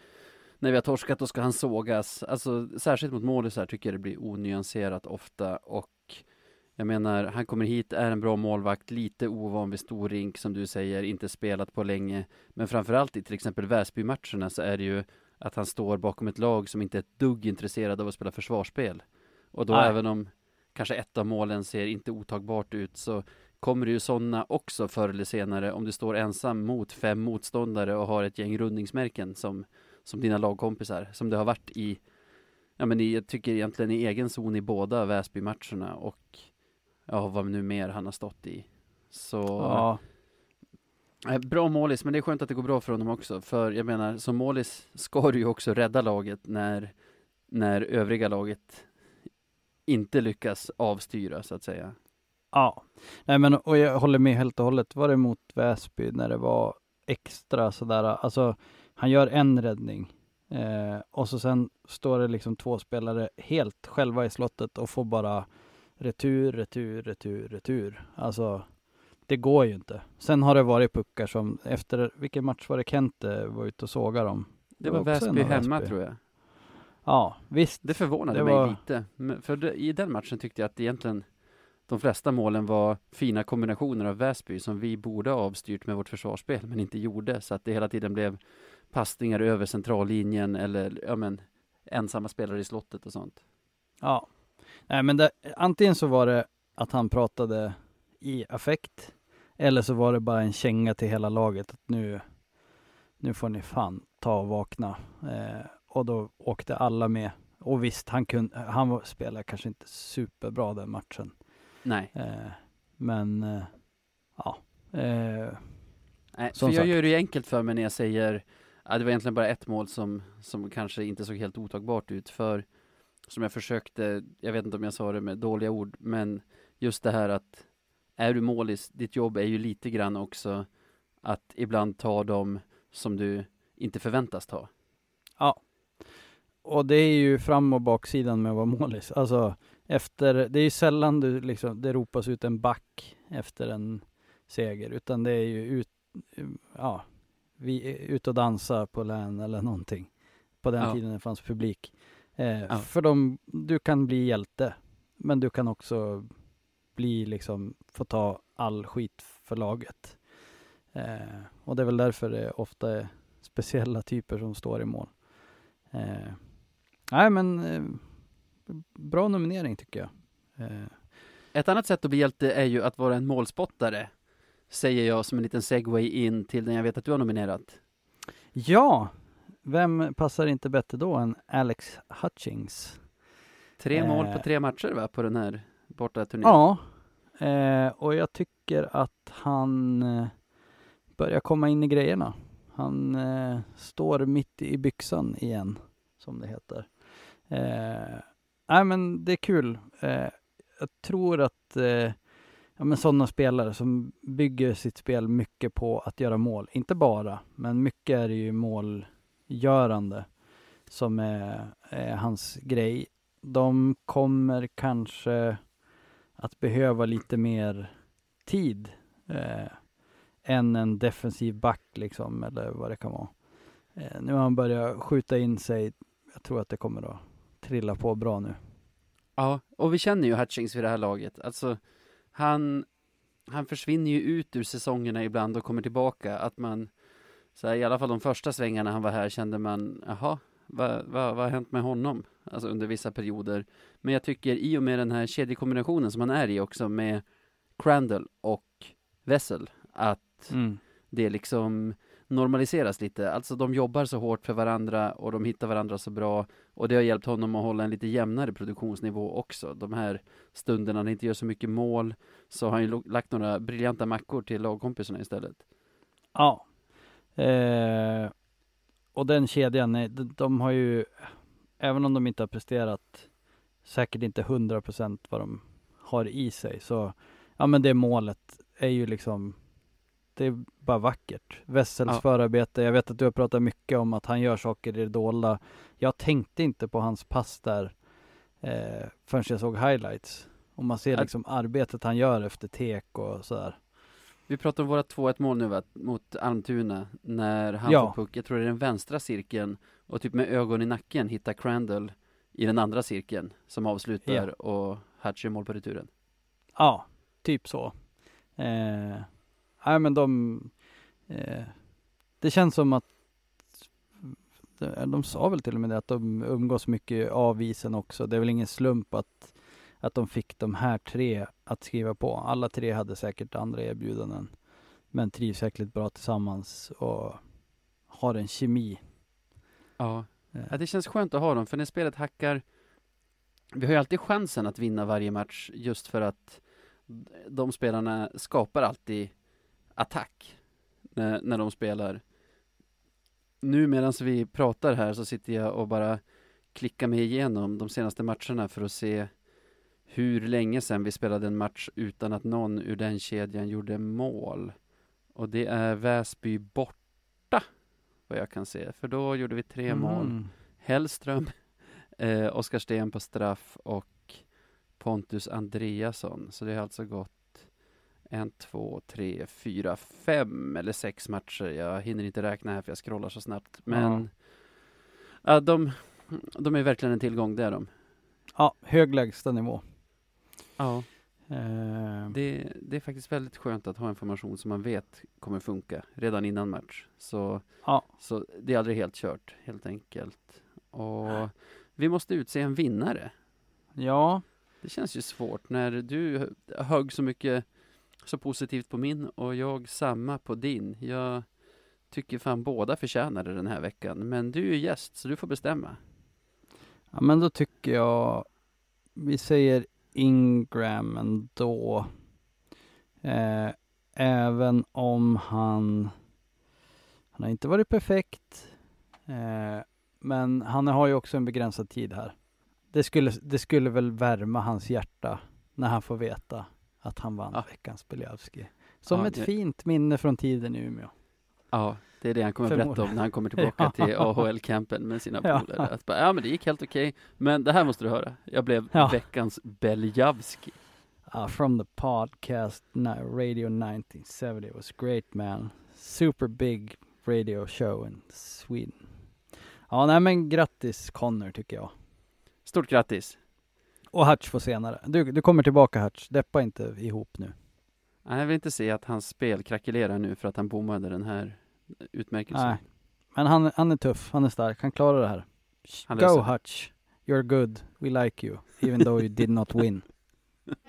när vi har torskat då ska han sågas. Alltså särskilt mot målisar tycker jag det blir onyanserat ofta och jag menar, han kommer hit, är en bra målvakt, lite ovan vid stor rink som du säger, inte spelat på länge. Men framförallt i till exempel Väsby-matcherna så är det ju att han står bakom ett lag som inte är ett dugg intresserad av att spela försvarsspel. Och då Nej. även om kanske ett av målen ser inte otagbart ut så kommer det ju sådana också förr eller senare om du står ensam mot fem motståndare och har ett gäng rundningsmärken som, som dina lagkompisar, som det har varit i, ja men i, jag tycker egentligen i egen zon i båda Väsby-matcherna och ja, vad nu mer han har stått i. Så Ja, Eh, Bra målis, men det är skönt att det går bra för honom också. För jag menar, som målis ska du ju också rädda laget när, när övriga laget inte lyckas avstyra, så att säga. Ja. Nej men och jag håller med helt och hållet. Var det mot Väsby när det var extra sådär, alltså han gör en räddning eh, och så sen står det liksom två spelare helt själva i slottet och får bara retur, retur, retur, retur. Alltså det går ju inte. Sen har det varit puckar som efter, vilken match var det Kente var ute och sågade dem? Det var också en Väsby hemma, Väsby. tror jag. Ja, visst. Det förvånade Det mig var- lite. Men för det, i den matchen tyckte jag att egentligen de flesta målen var fina kombinationer av Väsby som vi borde ha avstyrt med vårt försvarsspel, men inte gjorde. Så att det hela tiden blev passningar över centrallinjen eller, ja men, ensamma spelare i slottet och sånt. Ja. Nej men det, antingen så var det att han pratade i affekt eller så var det bara en känga till hela laget att nu, nu får ni fan ta och vakna. Eh, och då åkte alla med. Och visst, han, kunde, han spelade kanske inte superbra den matchen. Nej. Eh, men eh, ja. Eh, Nej, för jag sagt. gör det ju enkelt för mig när jag säger att det var egentligen bara ett mål som, som kanske inte såg helt otagbart ut för som jag försökte, jag vet inte om jag sa det med dåliga ord, men just det här att är du målis, ditt jobb är ju lite grann också att ibland ta dem som du inte förväntas ta. Ja. Och det är ju fram och baksidan med att vara målis. Alltså efter, det är ju sällan du liksom, det ropas ut en back efter en seger, utan det är ju ut, ja, vi ut och dansa på län eller någonting. På den Ja. tiden det fanns publik. Eh, Ja. För de, du kan bli hjälte, men du kan också bli liksom, få ta all skit för laget. Eh, och det är väl därför det ofta är speciella typer som står i mål. Eh, nej men eh, bra nominering tycker jag. Eh, Ett annat sätt att bli hjälte är ju att vara en målspottare, säger jag som en liten segway in till den jag vet att du har nominerat. ja, vem passar inte bättre då än Alex Hutchings? Tre mål på Eh. tre matcher va, på den här borta turnén? Ja, eh, och jag tycker att han eh, börjar komma in i grejerna. Han eh, står mitt i byxan igen, som det heter. Eh, nej men det är kul. Eh, jag tror att eh, ja, men sådana spelare som bygger sitt spel mycket på att göra mål, inte bara, men mycket är det ju målgörande som är, är hans grej. De kommer kanske att behöva lite mer tid eh, än en defensiv back liksom, eller vad det kan vara. Eh, nu har han börjat skjuta in sig. Jag tror att det kommer att trilla på bra nu. Ja, och vi känner ju Hutchings vid det här laget. Alltså, han, han försvinner ju ut ur säsongerna ibland och kommer tillbaka. Att man, så här, i alla fall de första svängarna han var här kände man, jaha, vad, vad, vad har hänt med honom? Alltså under vissa perioder. Men jag tycker i och med den här kedjekombinationen som han är i också med Crandall och Wessel, att det liksom normaliseras lite. Alltså de jobbar så hårt för varandra och de hittar varandra så bra och det har hjälpt honom att hålla en lite jämnare produktionsnivå också. De här stunderna när han inte gör så mycket mål så har han ju lagt några briljanta mackor till lagkompisarna istället. Ja. Eh, och den kedjan, de, de har ju, även om de inte har presterat säkert inte 100% vad de har i sig, så ja men det målet är ju liksom, det är bara vackert. Wessels Ja. förarbete, jag vet att du har pratat mycket om att han gör saker i det dolda. Jag tänkte inte på hans pass där eh, förrän jag såg highlights. Och man ser Ja. liksom arbetet han gör efter tek och sådär. Vi pratar om våra 2-1 mål nu va, mot Almtuna när han Ja. får puck, jag tror det är den vänstra cirkeln och typ med ögon i nacken hittar Crandall i den andra cirkeln som avslutar Ja. och Hatch mål på returen. Ja, typ så. Eh, nej men de, eh, det känns som att de, de sa väl till och med det att de umgås mycket av isen också. Det är väl ingen slump att, att de fick de här tre att skriva på. Alla tre hade säkert andra erbjudanden. Men trivs jäkligt bra tillsammans och har en kemi. Ja. Eh, ja, det känns skönt att ha dem, för när spelet hackar Vi har ju alltid chansen att vinna varje match just för att de spelarna skapar alltid attack när, när de spelar. Nu medan vi pratar här så sitter jag och bara klickar mig igenom de senaste matcherna för att se hur länge sedan vi spelade en match utan att någon ur den kedjan gjorde mål. Och det är Väsby borta, vad jag kan se. För då gjorde vi tre mål. mm. Hellström, eh, Oskar Sten på straff och Pontus Andreasson. Så det har alltså gått en, två, tre, fyra, fem eller sex matcher. Jag hinner inte räkna här för jag scrollar så snabbt. Men ja. de, de är verkligen en tillgång, det är de. Ja, hög lägstanivå. Ja. Eh, Det, det är faktiskt väldigt skönt att ha en formation som man vet kommer funka redan innan match. Så, Ja. så det är aldrig helt kört, helt enkelt. Och vi måste utse en vinnare. ja, Det känns ju svårt när du högg så mycket så positivt på min och jag samma på din. Jag tycker fan båda förtjänar det den här veckan. Men du är gäst så du får bestämma. ja, men då tycker jag vi säger Ingram ändå. Eh, även om han han har inte varit perfekt. Eh, men han har ju också en begränsad tid här. Det skulle, det skulle väl värma hans hjärta när han får veta att han vann Ja. veckans Beliavski. Som Ja, ett det- fint minne från tiden i Umeå. Ja, det är det han kommer berätta om Förmodligen. när han kommer tillbaka till AHL-campen med sina polare. Att bara, ja men det gick helt okej, men det här måste du höra. Jag blev veckans Beljavski. Uh, from the podcast Radio 1970 it was great man. Super big radio show in Sweden. Ja, nej men grattis Connor tycker jag. Stort grattis! Och Hutch får senare. Du, du kommer tillbaka Hutch, deppa inte ihop nu. Nej, Jag vill inte se att hans spel krackelerar nu för att han bommade den här utmärkelsen. Nej. Men han, han är tuff, han är stark, han klarar det här. Han Go. Hutch, you're good, we like you, even though you did not win.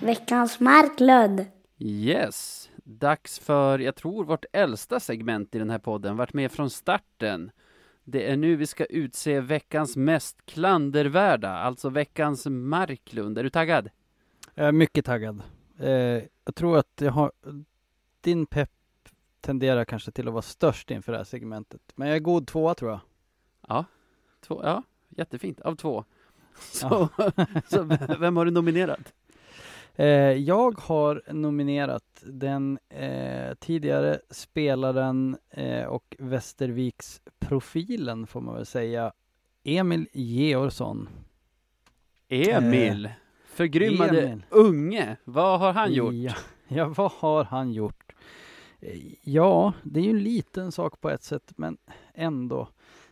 Veckans Marklund. Yes, dags för, jag tror, vårt äldsta segment i den här podden, varit med från starten. Det är nu vi ska utse veckans mest klandervärda, alltså veckans Marklund. Är du taggad? Jag är mycket taggad. Eh, jag tror att jag har, din pepp tenderar kanske till att vara störst inför det här segmentet. Men jag är god tvåa tror jag. Ja, två, ja jättefint, av två. Så, så v- vem har du nominerat? Eh, jag har nominerat den eh, tidigare spelaren eh, och Västerviks profilen får man väl säga, Emil Georgsson. Emil, förgrymmade Emil. unge. Vad har han gjort? Ja, ja, vad har han gjort? Eh, Ja, det är ju en liten sak på ett sätt, men ändå.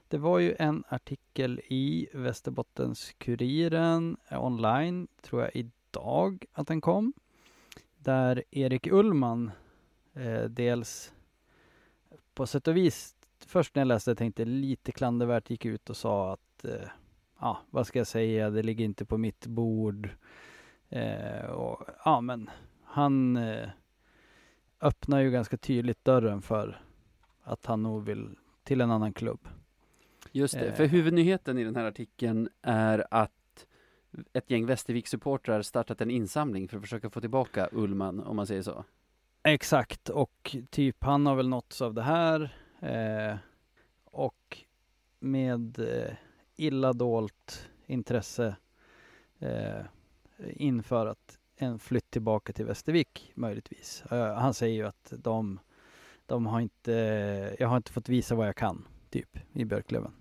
Det var ju en artikel i Västerbottens-Kuriren eh, online, tror jag idag att den kom, där Erik Ullman eh, dels på sätt och vis, först när jag läste tänkte lite klandervärt gick ut och sa att eh, ja, vad ska jag säga, det ligger inte på mitt bord. Eh, och, ja, men han eh, öppnar ju ganska tydligt dörren för att han nog vill till en annan klubb. Just det, Eh. för huvudnyheten i den här artikeln är att ett gäng Västervik-supportrar startat en insamling för att försöka få tillbaka Ullman, om man säger så. Exakt, och typ han har väl nåtts av det här eh, och med eh, illa dolt intresse eh, inför att en flytt tillbaka till Västervik möjligtvis. Eh, han säger ju att de, de har inte, jag har inte fått visa vad jag kan, typ, i Björklöven.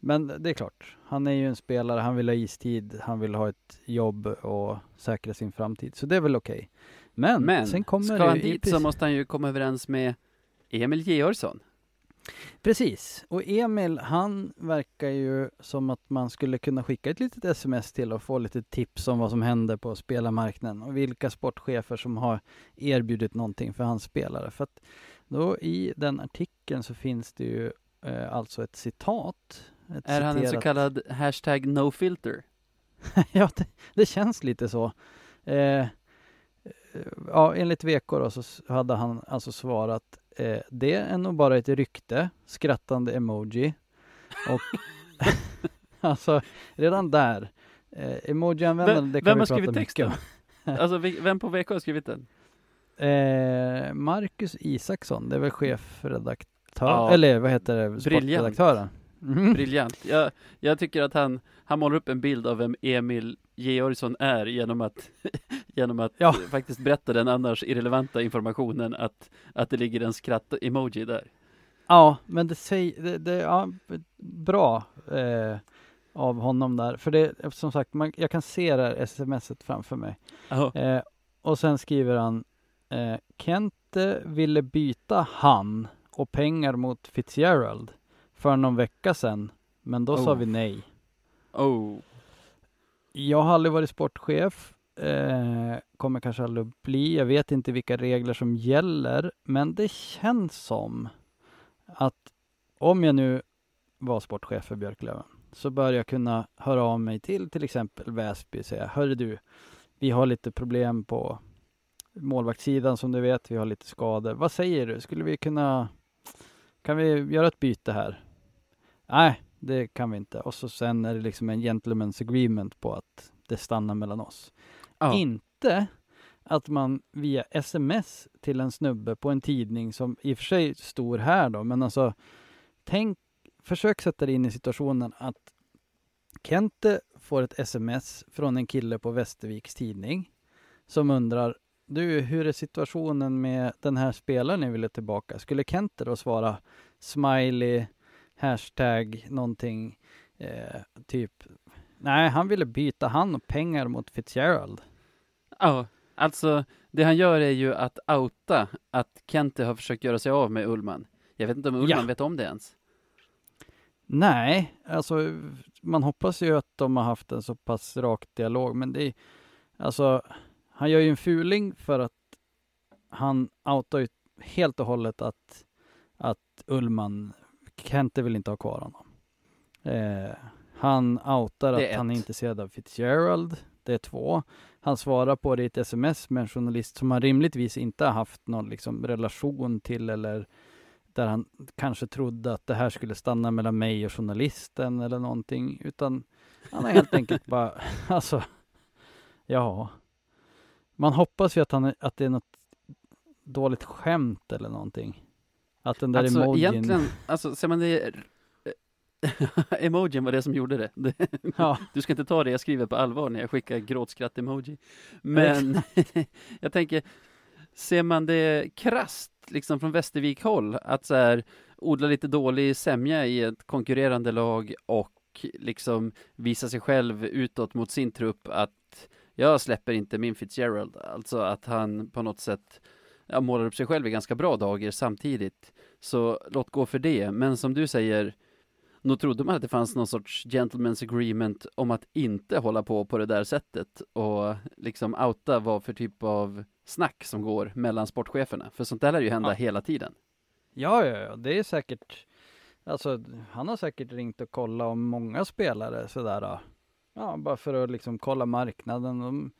Men det är klart, han är ju en spelare, han vill ha istid, han vill ha ett jobb och säkra sin framtid. Så det är väl okej. Men, Men sen kommer ska han dit så måste han ju komma överens med Emil Georgsson. Precis, och Emil han verkar ju som att man skulle kunna skicka ett litet sms till och få lite tips om vad som händer på spelarmarknaden och vilka sportchefer som har erbjudit någonting för hans spelare. För att Då i den artikeln så finns det ju eh, alltså ett citat. Är han en så citerat- kallad hashtag nofilter? ja, det, det känns lite så. Eh, ja, enligt VK då så hade han alltså svarat eh, det är nog bara ett rykte, skrattande emoji. Och alltså redan där, eh, emoji-användande, det kan vem vi har skrivit texten? Alltså vem på VK har skrivit den? Eh, Marcus Isaksson, det är väl chefredaktör, Ja. eller vad heter det, Briljant. sportredaktören? Mhm. Briljant. Jag, jag tycker att han, han målar upp en bild av vem Emil Georgsson är genom att, genom att Ja. faktiskt berätta den annars irrelevanta informationen att, att det ligger en skratt-emoji där. Ja, men det säger, det, det, ja, bra eh, av honom där. För det, som sagt, man, jag kan se det här smset framför mig. Eh, och sen skriver han, eh, Kente ville byta han och pengar mot Fitzgerald för någon vecka sedan, men då sa Oh. vi nej. Oh. Jag har aldrig varit sportchef, eh, kommer kanske aldrig bli. Jag vet inte vilka regler som gäller, men det känns som att om jag nu var sportchef för Björklöven så bör jag kunna höra av mig till till exempel Väsby och säga, hörru du, vi har lite problem på målvaktssidan som du vet, vi har lite skador. Vad säger du? Skulle vi kunna, kan vi göra ett byte här? Nej, det kan vi inte. Och så sen är det liksom en gentleman's agreement på att det stannar mellan oss. Ja. Inte att man via sms till en snubbe på en tidning som i och för sig stor här då, men alltså tänk, försök sätta dig in i situationen att Kente får ett sms från en kille på Västerviks tidning som undrar du, hur är situationen med den här spelaren ni ville tillbaka? Skulle Kente då svara smiley, hashtag någonting, eh, typ nej, han ville byta han och pengar mot Fitzgerald. Ja, alltså det han gör är ju att outa att Kente har försökt göra sig av med Ullman. Jag vet inte om Ullman Ja. vet om det ens. Nej, alltså man hoppas ju att de har haft en så pass rak dialog, men det är alltså han gör ju en fuling för att han outar ju helt och hållet att, att Ullman, Kente vill inte ha kvar honom. Eh, han outar Det är att han är intresserad av Fitzgerald, det är två. Han svarar på det i ett sms med en journalist som han rimligtvis inte har haft någon liksom relation till eller där han kanske trodde att det här skulle stanna mellan mig och journalisten eller någonting, utan han har helt enkelt bara, alltså, ja. Man hoppas ju att, han, att det är något dåligt skämt eller någonting. Att den där Alltså emojin, egentligen, alltså ser man det Emojin var det som gjorde det. det. ja, Du ska inte ta det jag skriver på allvar när jag skickar gråtskratt-emoji. Men jag tänker, ser man det krasst liksom från Västervik-håll, att så här odla lite dålig sämja i ett konkurrerande lag och liksom visa sig själv utåt mot sin trupp att jag släpper inte min Fitzgerald, alltså att han på något sätt ja, målar upp sig själv i ganska bra dagar samtidigt. Så låt gå för det, men som du säger, nog trodde man att det fanns någon sorts gentleman's agreement om att inte hålla på på det där sättet och liksom outa vad för typ av snack som går mellan sportcheferna. För sånt där lär ju hända Ja. hela tiden. ja, ja, ja, det är säkert, alltså han har säkert ringt och kollat om många spelare sådär, ja, bara för att liksom kolla marknaden. De,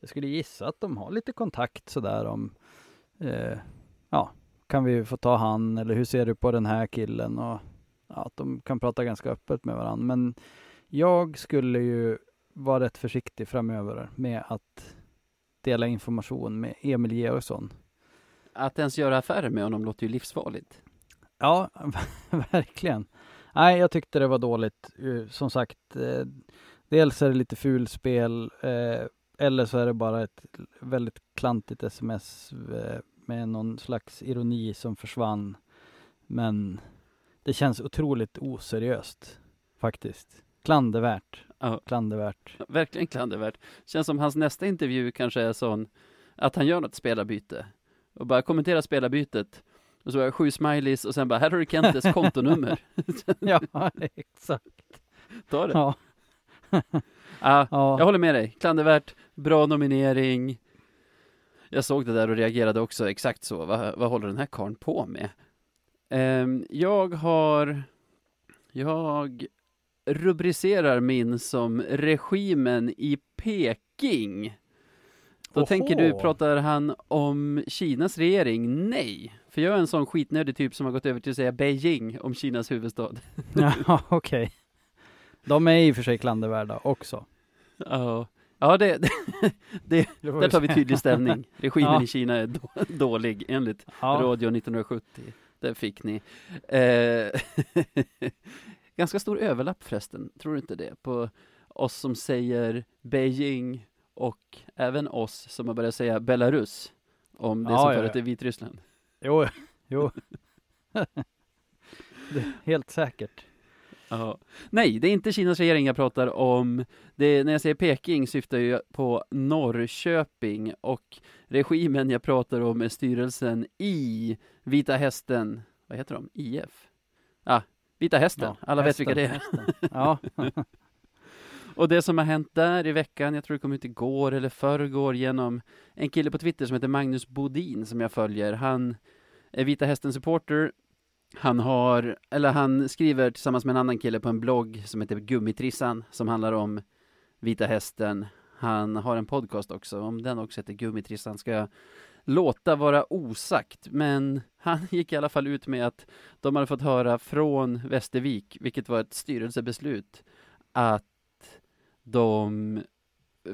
jag skulle gissa att de har lite kontakt sådär om, eh, ja, kan vi få ta han eller hur ser du på den här killen och ja, att de kan prata ganska öppet med varandra. Men jag skulle ju vara rätt försiktig framöver med att dela information med Emil Georgsson. Att ens göra affärer med honom låter ju livsfarligt. Ja, verkligen. Nej, jag tyckte det var dåligt. Eh, Som sagt, eh, dels är det lite fulspel eh, eller så är det bara ett väldigt klantigt sms eh, med någon slags ironi som försvann. Men det känns otroligt oseriöst faktiskt. Klandervärt. Ja. Klandervärt. Verkligen klandervärt. Känns som hans nästa intervju kanske är sån att han gör något spelarbyte och bara kommenterar spelarbytet och så sju smileys och sen bara här har du Kentes kontonummer. ja, exakt. Ta det. Ja. Ja, ja. jag håller med dig. Klandervärt, bra nominering. Jag såg det där och reagerade också exakt så. Vad, vad håller den här karln på med? Ehm, jag har... Jag rubricerar min som regimen i Peking. Då Oho. tänker du, pratar han om Kinas regering? Nej, för jag är en sån skitnödig typ som har gått över till att säga Beijing om Kinas huvudstad. Ja, okej. De är i och för sig klandervärda också. Ja, ja det, det, där tar vi tydlig ställning. Regimen Ja. i Kina är då, dålig enligt Ja, Radio 1970. Där fick ni. Eh, ganska stor överlapp förresten, tror du inte det? På oss som säger Beijing och även oss som har börjat säga Belarus om det Ja, som ja, förut är Vitryssland. jo, jo. det helt säkert. Ja. Nej, det är inte Kinas regering jag pratar om. Det, när jag säger Peking syftar jag på Norrköping och regimen jag pratar om är styrelsen i Vita Hästen. Vad heter de? IF? Ah, Vita Hästen. Ja, Alla hästen, vet vilka det är. Ja, Och det som har hänt där i veckan, jag tror det kom ut igår eller förrgår genom en kille på Twitter som heter Magnus Bodin som jag följer. Han är Vita Hästen-supporter. Han har, eller han skriver tillsammans med en annan kille på en blogg som heter Gummitrissan som handlar om Vita Hästen. Han har en podcast också, om den också heter Gummitrissan ska jag låta vara osagt. Men han gick i alla fall ut med att de hade fått höra från Västervik, vilket var ett styrelsebeslut, att de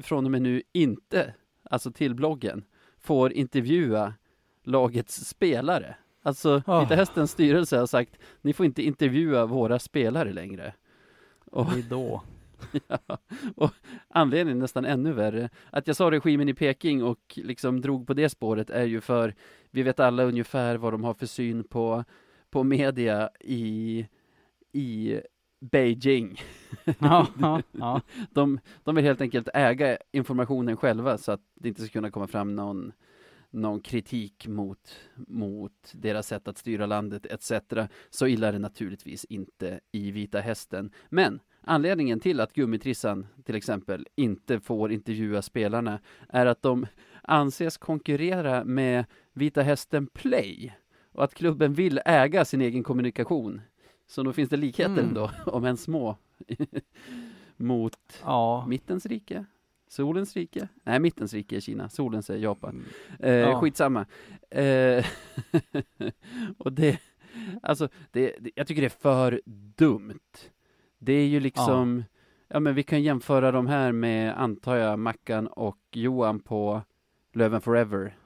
från och med nu inte, alltså till bloggen, får intervjua lagets spelare. Alltså, Ah. Vita Hästens styrelse har sagt, ni får inte intervjua våra spelare längre. Och, ridå. ja, och anledningen är nästan ännu värre. Att jag sa regimen i Peking och liksom drog på det spåret är ju för vi vet alla ungefär vad de har för syn på, på media i, i Beijing. Ja, ja, ja. De, de vill helt enkelt äga informationen själva så att det inte ska kunna komma fram någon, någon kritik mot, mot deras sätt att styra landet etc. Så illa är det naturligtvis inte i Vita Hästen. Men anledningen till att Gummitrissan till exempel inte får intervjua spelarna är att de anses konkurrera med Vita Hästen Play och att klubben vill äga sin egen kommunikation. Så då finns det likheter Mm. ändå, om än små, mot ja. Mittens rike? Solens rike? Nej, Mittens rike är Kina, Solens är Japan. Eh, Ja. Skitsamma. Eh, och det, alltså, det, det, jag tycker det är för dumt. Det är ju liksom, ja. men vi kan jämföra de här med, antar jag, Mackan och Johan på Löven Forever.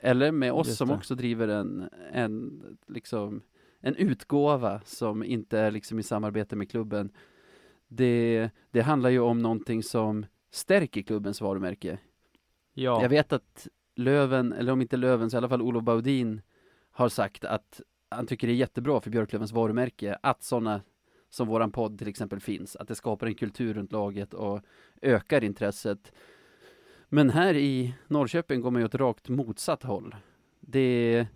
Eller med oss som också driver en, en, liksom, en utgåva som inte är liksom i samarbete med klubben. Det, det handlar ju om någonting som stärker klubbens varumärke. ja. Jag vet att Löven, eller om inte Löven så i alla fall Olof Baudin har sagt att han tycker det är jättebra för Björklövens varumärke att sådana som våran podd till exempel finns, att det skapar en kultur runt laget och ökar intresset. Men här i Norrköping går man ju åt rakt motsatt håll. Det,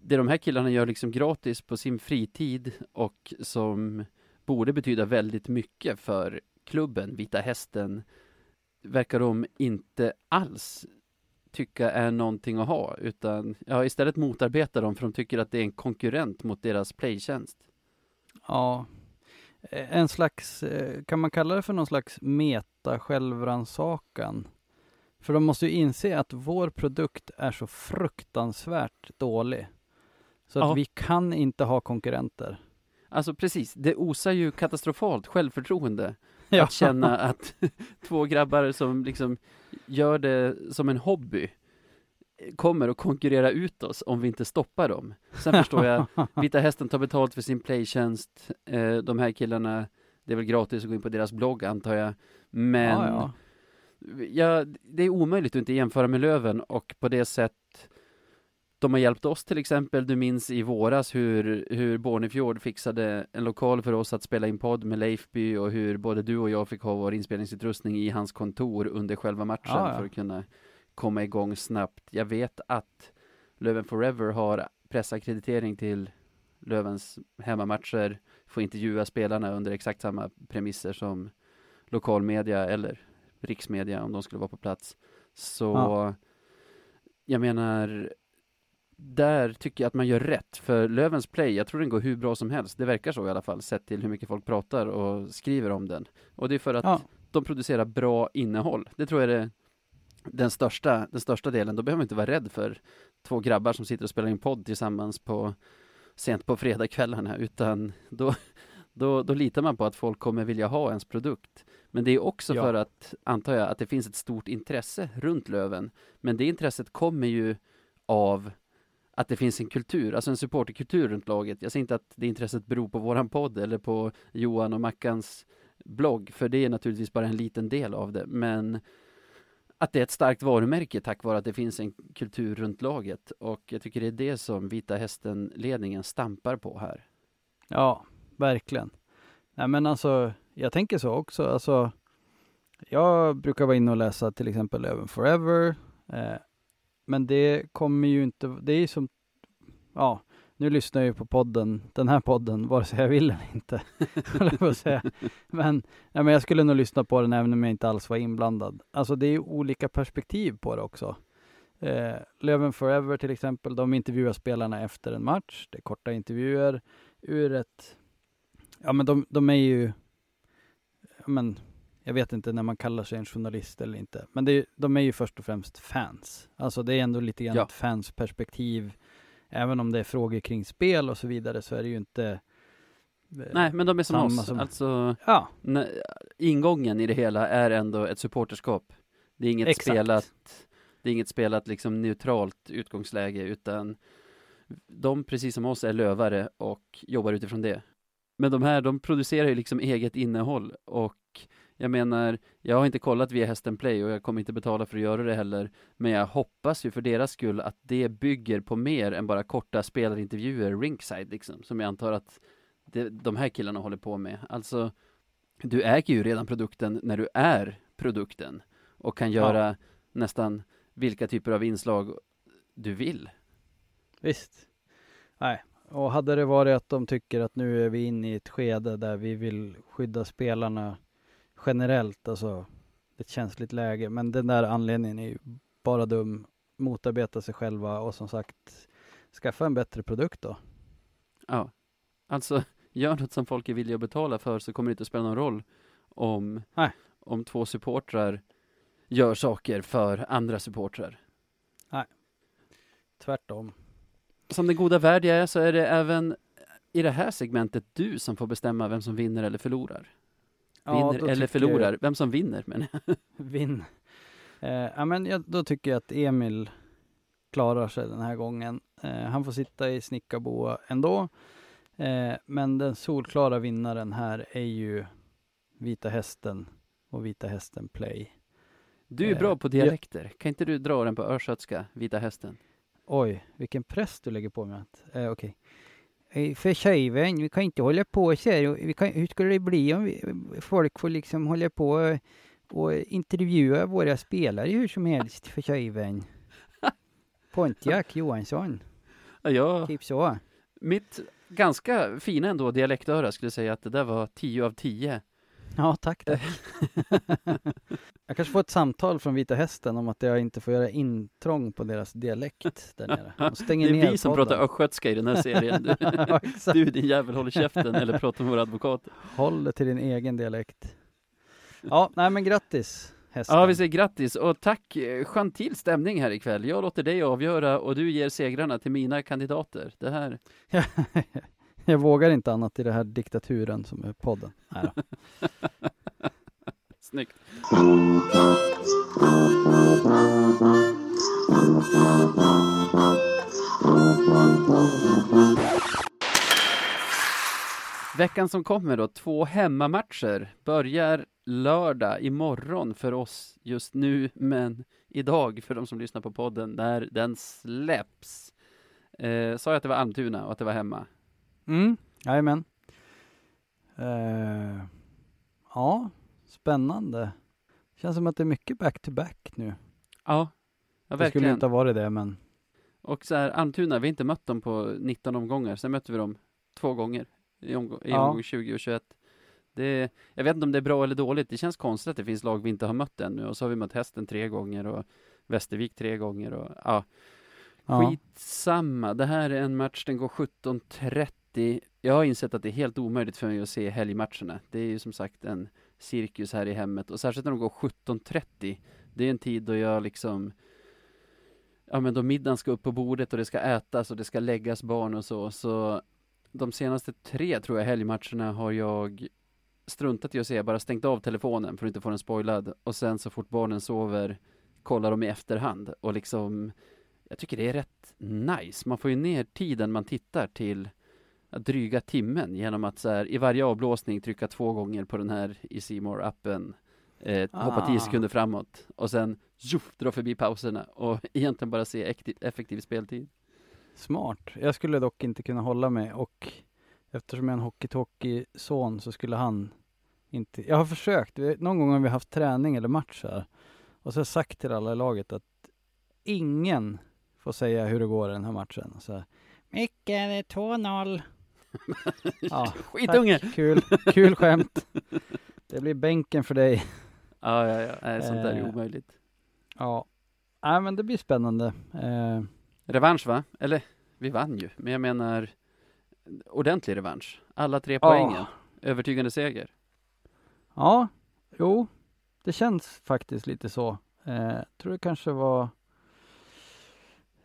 det de här killarna gör liksom gratis på sin fritid och som borde betyda väldigt mycket för klubben Vita Hästen verkar de inte alls tycka är någonting att ha utan ja, istället motarbetar de för de tycker att det är en konkurrent mot deras playtjänst. Ja. Eh, En slags, eh, kan man kalla det för någon slags meta självrannsakan? För de måste ju inse att vår produkt är så fruktansvärt dålig. Så Ja. att vi kan inte ha konkurrenter. Alltså precis, det osar ju katastrofalt självförtroende Ja. att känna att två grabbar som liksom gör det som en hobby kommer att konkurrera ut oss om vi inte stoppar dem. Sen förstår jag, Vita Hästen tar betalt för sin playtjänst, eh, de här killarna, det är väl gratis att gå in på deras blogg antar jag, men ja, ja. Ja, det är omöjligt att inte jämföra med Löven och på det sätt de har hjälpt oss till exempel. Du minns i våras hur, hur Bornefjord fixade en lokal för oss att spela in podd med Leifby och hur både du och jag fick ha vår inspelningsutrustning i hans kontor under själva matchen Ja, ja. för att kunna komma igång snabbt. Jag vet att Löven Forever har pressakkreditering till Lövens hemmamatcher, får intervjua spelarna under exakt samma premisser som lokalmedia eller riksmedia om de skulle vara på plats. Så Ja. jag menar, där tycker jag att man gör rätt, för Lövens Play, jag tror den går hur bra som helst, det verkar så i alla fall, sett till hur mycket folk pratar och skriver om den. Och det är för att Ja, de producerar bra innehåll. Det tror jag är det, den, största, den största delen. Då behöver man inte vara rädd för två grabbar som sitter och spelar in podd tillsammans på sent på fredagskvällarna, utan då, då, då litar man på att folk kommer vilja ha ens produkt. Men det är också Ja. för att, antar jag, att det finns ett stort intresse runt Löven. Men det intresset kommer ju av att det finns en kultur, alltså en supporterkultur runt laget. Jag säger inte att det intresset beror på våran podd eller på Johan och Mackans blogg, för det är naturligtvis bara en liten del av det, men att det är ett starkt varumärke tack vare att det finns en kultur runt laget och jag tycker det är det som Vita Hästen-ledningen stampar på här. ja, verkligen. Nej men alltså, jag tänker så också. Alltså, jag brukar vara inne och läsa till exempel Löven Forever. Eh, men det kommer ju inte, det är ju som, ja, nu lyssnar jag ju på podden, den här podden, vare sig jag vill eller inte. jag säga. Men, ja, men jag skulle nog lyssna på den även om jag inte alls var inblandad. Alltså det är ju olika perspektiv på det också. Eh, Löven Forever till exempel, de intervjuar spelarna efter en match. Det är korta intervjuer ur ett, ja men de, de är ju, men jag vet inte när man kallar sig en journalist eller inte, men det, de är ju först och främst fans. Alltså det är ändå lite grann Ja. ett fansperspektiv. Även om det är frågor kring spel och så vidare så är det ju inte eh, Nej, men de är som Samma oss. som- Alltså, Ja, ingången i det hela är ändå ett supporterskap. Det är inget Exakt. spelat, det är inget spelat liksom neutralt utgångsläge, utan de, precis som oss, är lövare och jobbar utifrån det. Men de här, de producerar ju liksom eget innehåll och jag menar, jag har inte kollat via Hästen Play och jag kommer inte betala för att göra det heller. Men jag hoppas ju för deras skull att det bygger på mer än bara korta spelarintervjuer ringside liksom, som jag antar att det, de här killarna håller på med. Alltså, du äger ju redan produkten när du är produkten och kan göra nästan vilka typer av inslag du vill. visst. Nej, och hade det varit att de tycker att nu är vi inne i ett skede där vi vill skydda spelarna generellt, alltså ett känsligt läge, men den där anledningen är ju bara dum, motarbeta sig själva och som sagt skaffa en bättre produkt då. Ja, alltså gör något som folk är villiga att betala för så kommer det inte att spela någon roll om, Nej. om två supportrar gör saker för andra supportrar. Tvärtom. Som den goda värd jag är så är det även i det här segmentet du som får bestämma vem som vinner eller förlorar. Ja, Vinner eller jag- förlorar, vem som vinner men Vinn. Eh, ja, men jag, då tycker jag att Emil klarar sig den här gången. Eh, han får sitta i snickarboa ändå. Eh, men den solklara vinnaren här är ju Vita Hästen och Vita Hästen Play. Du är Eh, bra på dialekter. Kan inte du dra den på östgötska, Vita Hästen? Oj, vilken press du lägger på mig. Eh, Okej. Eh, För tjejvän, vi kan inte hålla på så här. kan, hur skulle det bli om vi, folk får liksom hålla på eh, och intervjua våra spelare hur som helst för tjejvän? Pontiac Johansson, Ja, typ så. mitt ganska fina ändå dialektöra skulle säga att det där var 10 av 10. Ja, tack, tack. jag kanske får ett samtal från Vita Hästen om att jag inte får göra intrång på deras dialekt där nere. De Det stänger ner är vi som podden. pratar östgötska i den här serien. Du, ja, du din jävel håller käften eller pratar med våra advokater. Håll det till din egen dialekt. Ja, nej men grattis hästen. Ja, vi säger grattis och tack. Gentil stämning här ikväll. Jag låter dig avgöra och du ger segrarna till mina kandidater. Det här jag vågar inte annat i den här diktaturen som är podden. Nej då. Snyggt. Veckan som kommer då, två hemmamatcher, börjar lördag imorgon för oss just nu, men idag för de som lyssnar på podden när den släpps. Eh, sa jag att det var Almtuna och att det var hemma? Mm, jajamän. Uh, ja, spännande. Känns som att det är mycket back-to-back nu. Ja, ja det skulle verkligen. inte ha varit det, men Och så här, Almtuna, vi har inte mött dem på 19 omgångar, sen mötte vi dem två gånger i, omgång, i Ja. omgång 20 och 21. Det, jag vet inte om det är bra eller dåligt, det känns konstigt att det finns lag vi inte har mött ännu och så har vi mött hästen tre gånger och Västervik tre gånger och ja, Ja. skitsamma. Det här är en match, den går 17.30. Jag har insett att det är helt omöjligt för mig att se helgmatcherna. Det är ju som sagt en cirkus här i hemmet och särskilt när de går 17.30. Det är en tid då jag liksom Ja men då middagen ska upp på bordet och det ska ätas och det ska läggas barn och så. Så de senaste tre tror jag helgmatcherna har jag struntat i att se, bara stängt av telefonen för att inte få den spoilad. Och sen så fort barnen sover kollar de i efterhand och liksom jag tycker det är rätt nice. Man får ju ner tiden man tittar till dryga timmen genom att så här, i varje avblåsning trycka två gånger på den här i C appen eh, hoppa tio Ah. sekunder framåt och sen tjoff, dra förbi pauserna och egentligen bara se effektiv, speltid. Smart. Jag skulle dock inte kunna hålla mig och eftersom jag är en hockey-talkie-son så skulle han inte... Jag har försökt. Någon gång har vi haft träning eller match här och så har jag sagt till alla i laget att ingen får säga hur det går i den här matchen. Så Micke, det är 2-0. Ja, Skitunge! tack. Kul, kul skämt. Det blir bänken för dig. Ja, ja, ja. Nej, sånt där är Eh. omöjligt. Ja, Nej, men det blir spännande. Eh, Revansch va? Eller, vi vann ju, men jag menar ordentlig revansch. Alla tre Ja. poängen. Övertygande seger. Ja, jo, det känns faktiskt lite så. Eh, tror det kanske var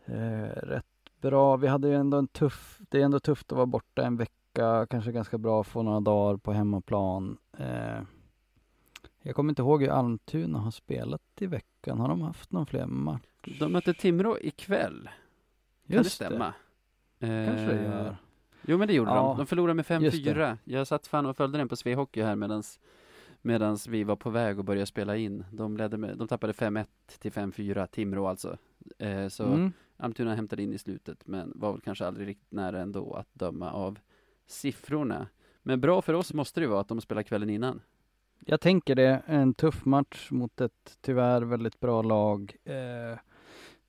eh, rätt bra. Vi hade ju ändå en tuff, det är ändå tufft att vara borta en vecka, kanske ganska bra att få några dagar på hemmaplan. Eh, jag kommer inte ihåg hur Almtuna har spelat i veckan. Har de haft någon fler match? De mötte Timrå ikväll. Kan Just det stämma? Eh, Kanske det gör. Jo men det gjorde Ja, de. De förlorade med just 5-4. Jag satt fan och följde den på Svehockey här medans Medans vi var på väg att börja spela in. De, ledde med, de tappade 5-1 till 5-4, Timrå alltså. Eh, så Mm. Almtuna hämtade in i slutet, men var väl kanske aldrig riktigt nära ändå att döma av siffrorna. Men bra för oss måste det vara att de spelar kvällen innan. Jag tänker det, en tuff match mot ett tyvärr väldigt bra lag. Eh,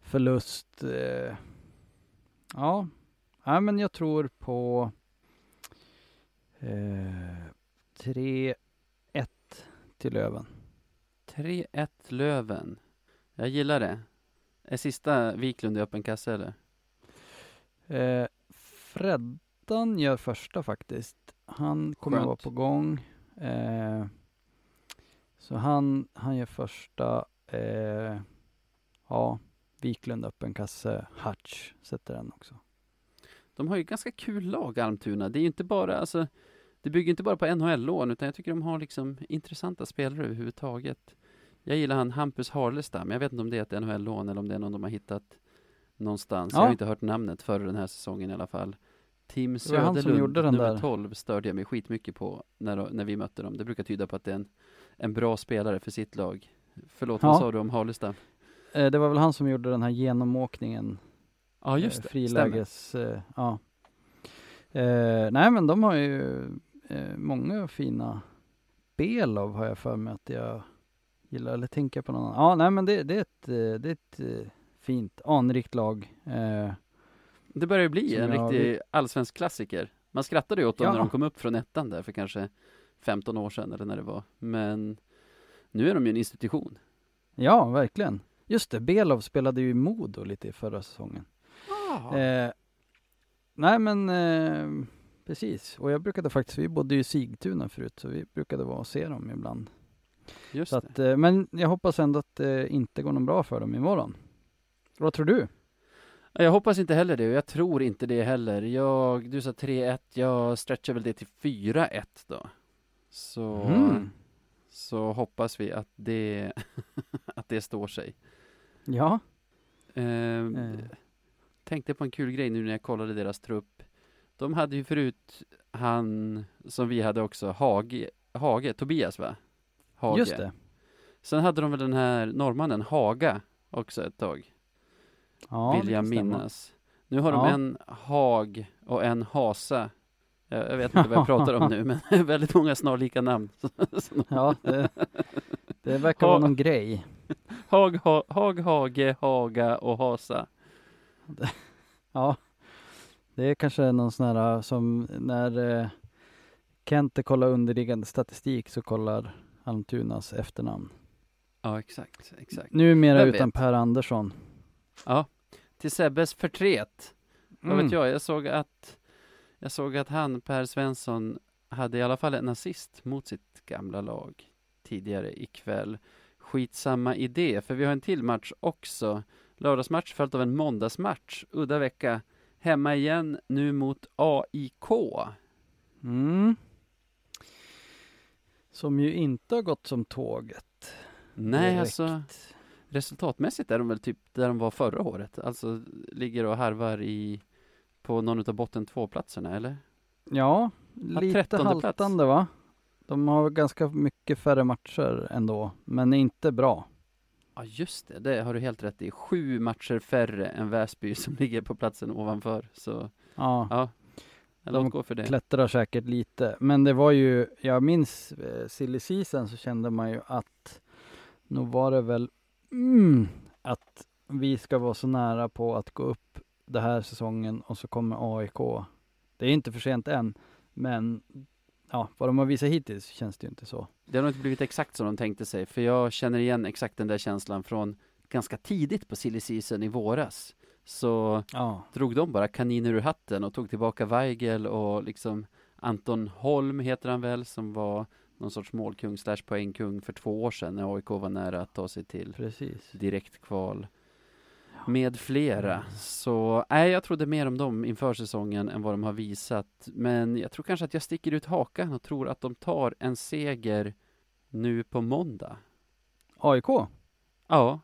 förlust. Eh, ja. ja, men jag tror på eh, 3-1 till Löven. 3-1 Löven. Jag gillar det. Är sista Wiklund i öppen kasse eller? Eh, Freddan gör första faktiskt. Han kommer att vara på gång. Eh, så han, han gör första. Eh, ja, Wiklund öppen kasse. Hutch sätter den också. De har ju ganska kul lag, Almtuna. Det är ju inte bara, alltså, det bygger inte bara på NHL-lån, utan jag tycker de har liksom intressanta spelare överhuvudtaget. Jag gillar han Hampus Harlestam, jag vet inte om det är ett NHL-lån eller om det är någon de har hittat någonstans. Jag Ja. har inte hört namnet före den här säsongen i alla fall. Tim Söderlund, nummer där. 12, störde jag mig skitmycket på när, när vi mötte dem. Det brukar tyda på att det är en, en bra spelare för sitt lag. Förlåt, Ja. vad sa du om Harlestam? Eh, det var väl han som gjorde den här genomåkningen. Ja, just eh, det. Stämmer. Friläges, eh, ja. Eh, nej men de har ju eh, många fina B-lag har jag för mig att jag gillar, eller tänker på någon annan. Ja, nej men det, det är ett, eh, det är ett eh, fint, anrikt lag. Eh, Det börjar ju bli en jag- riktig allsvensk klassiker. Man skrattade ju åt dem Ja. när de kom upp från ettan där för kanske 15 år sedan eller när det var. Men nu är de ju en institution. ja, verkligen. Just det, Belov spelade ju i Modo lite i förra säsongen. Eh, nej men eh, precis, och jag brukade faktiskt, vi bodde ju i Sigtuna förut, så vi brukade vara och se dem ibland. Just Så att, eh, men jag hoppas ändå att det inte går något bra för dem imorgon. Vad tror du? Ja, Jag hoppas inte heller det och jag tror inte det heller. Jag, du sa 3-1, jag stretchar väl det till 4-1 då. Så, Mm. så hoppas vi att det, att det står sig. Ja. Ehm, Eh. Tänkte på en kul grej nu när jag kollade deras trupp. De hade ju förut han som vi hade också, Hage, Hage Tobias va? Hage. Just det. Sen hade de väl den här norrmannen Haga också ett tag, Ja, vill jag minnas. Nu har de Ja. en Hag och en Hasa. Jag, jag vet inte vad jag pratar om nu, men väldigt många snarlika namn. Ja, det, det verkar Ha- vara någon grej. Hag, ha, Hag, Hage, Haga och Hasa. Ja. Det är kanske någon sån här som när eh, Kente kollar underliggande statistik så kollar Almtunas efternamn. Ja, exakt, exakt. Numera Vem utan vet? Per Andersson. Ja, till Sebbes förtret. Vad Mm. vet jag, jag såg att Jag såg att han, Per Svensson, hade i alla fall en assist mot sitt gamla lag tidigare ikväll. Skitsamma idé, för vi har en till match också. Lördagsmatch följt av en måndagsmatch. Udda vecka. Hemma igen, nu mot AIK. Mm. Som ju inte har gått som tåget. Nej, direkt. alltså resultatmässigt är de väl typ där de var förra året. Alltså ligger och harvar i på någon av botten två-platserna, eller? Ja, lite 13:e plats. haltande va? De har ganska mycket färre matcher ändå, men inte bra. Ja, just det. Det har du helt rätt i. Sju matcher färre än Väsby som ligger på platsen ovanför. Så Ja, ja, låt gå för det. klättrar säkert lite. Men det var ju, jag minns eh, silly season så kände man ju att nog var det väl mm, att vi ska vara så nära på att gå upp det här säsongen och så kommer AIK. Det är inte för sent än, men ja, vad de har visat hittills känns det ju inte så. Det har nog inte blivit exakt som de tänkte sig. För jag känner igen exakt den där känslan från ganska tidigt på silly season i våras. Så Ja, drog de bara kaniner ur hatten och tog tillbaka Weigel och liksom Anton Holm heter han väl, som var någon sorts målkung slash poängkung för två år sedan när AIK var nära att ta sig till precis. direktkval med flera. Så nej, jag trodde mer om dem inför säsongen än vad de har visat. Men jag tror kanske att jag sticker ut hakan och tror att de tar en seger nu på måndag. AIK? Ja,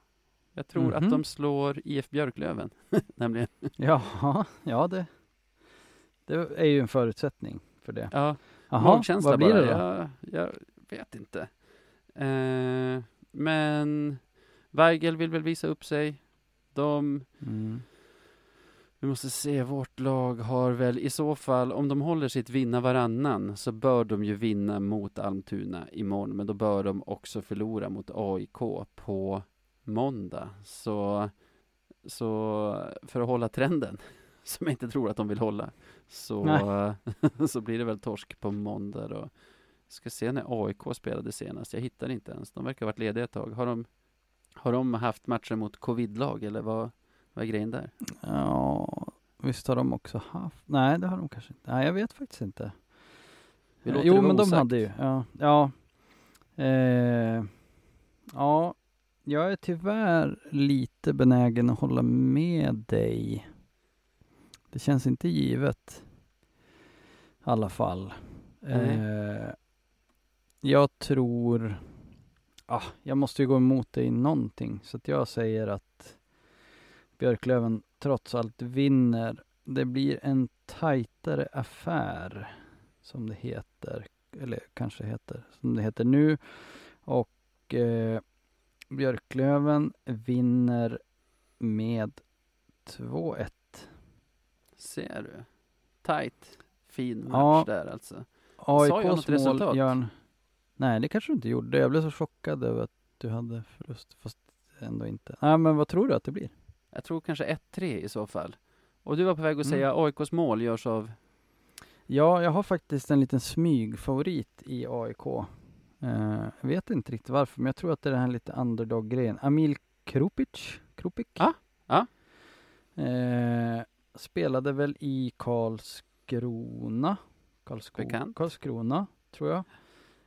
jag tror Mhm. att de slår IF Björklöven, nämligen. Ja, ja det, det är ju en förutsättning för det. Ja, Jaha, magkänsla vad blir bara. det då? Jag, jag vet inte. Eh, men Weigel vill väl visa upp sig. De Mm. Vi måste se, vårt lag har väl i så fall, om de håller sitt vinna varannan, så bör de ju vinna mot Almtuna imorgon, men då bör de också förlora mot AIK på måndag. Så, så för att hålla trenden, som jag inte tror att de vill hålla, så, så blir det väl torsk på måndag då. Ska se när AIK spelade senast, jag hittar inte ens. De verkar ha varit lediga ett tag. Har de, har de haft matcher mot covid-lag, eller vad, vad är grejen där? Ja, visst har de också haft? Nej, det har de kanske inte. Nej, jag vet faktiskt inte. Jo, men de osagt. hade ju, ja. Ja, eh, ja, jag är tyvärr lite benägen att hålla med dig. Det känns inte givet. I alla fall. Nej. Eh, jag tror, ah, jag måste ju gå emot dig i någonting. Så att jag säger att Björklöven trots allt vinner. Det blir en tajtare affär, som det heter. Eller kanske heter, som det heter nu. Och eh, Björklöven vinner med 2-1. Ser du? Tight. Fin match Ja. där alltså. Sa jag något AIKs mål resultat? gör en... Nej, det kanske du inte gjorde. Jag blev så chockad över att du hade förlust, fast ändå inte. Nej, men vad tror du att det blir? Jag tror kanske 1-3 i så fall. Och du var på väg att Mm. säga AIKs mål görs av Ja, jag har faktiskt en liten smygfavorit i AIK. Jag vet inte riktigt varför, men jag tror att det är den här lite underdog-grejen. Amil Krupic? Krupik? Ja, ja. Eh, spelade väl i Karlskrona? Karlsko- Bekant. Karlskrona, tror jag.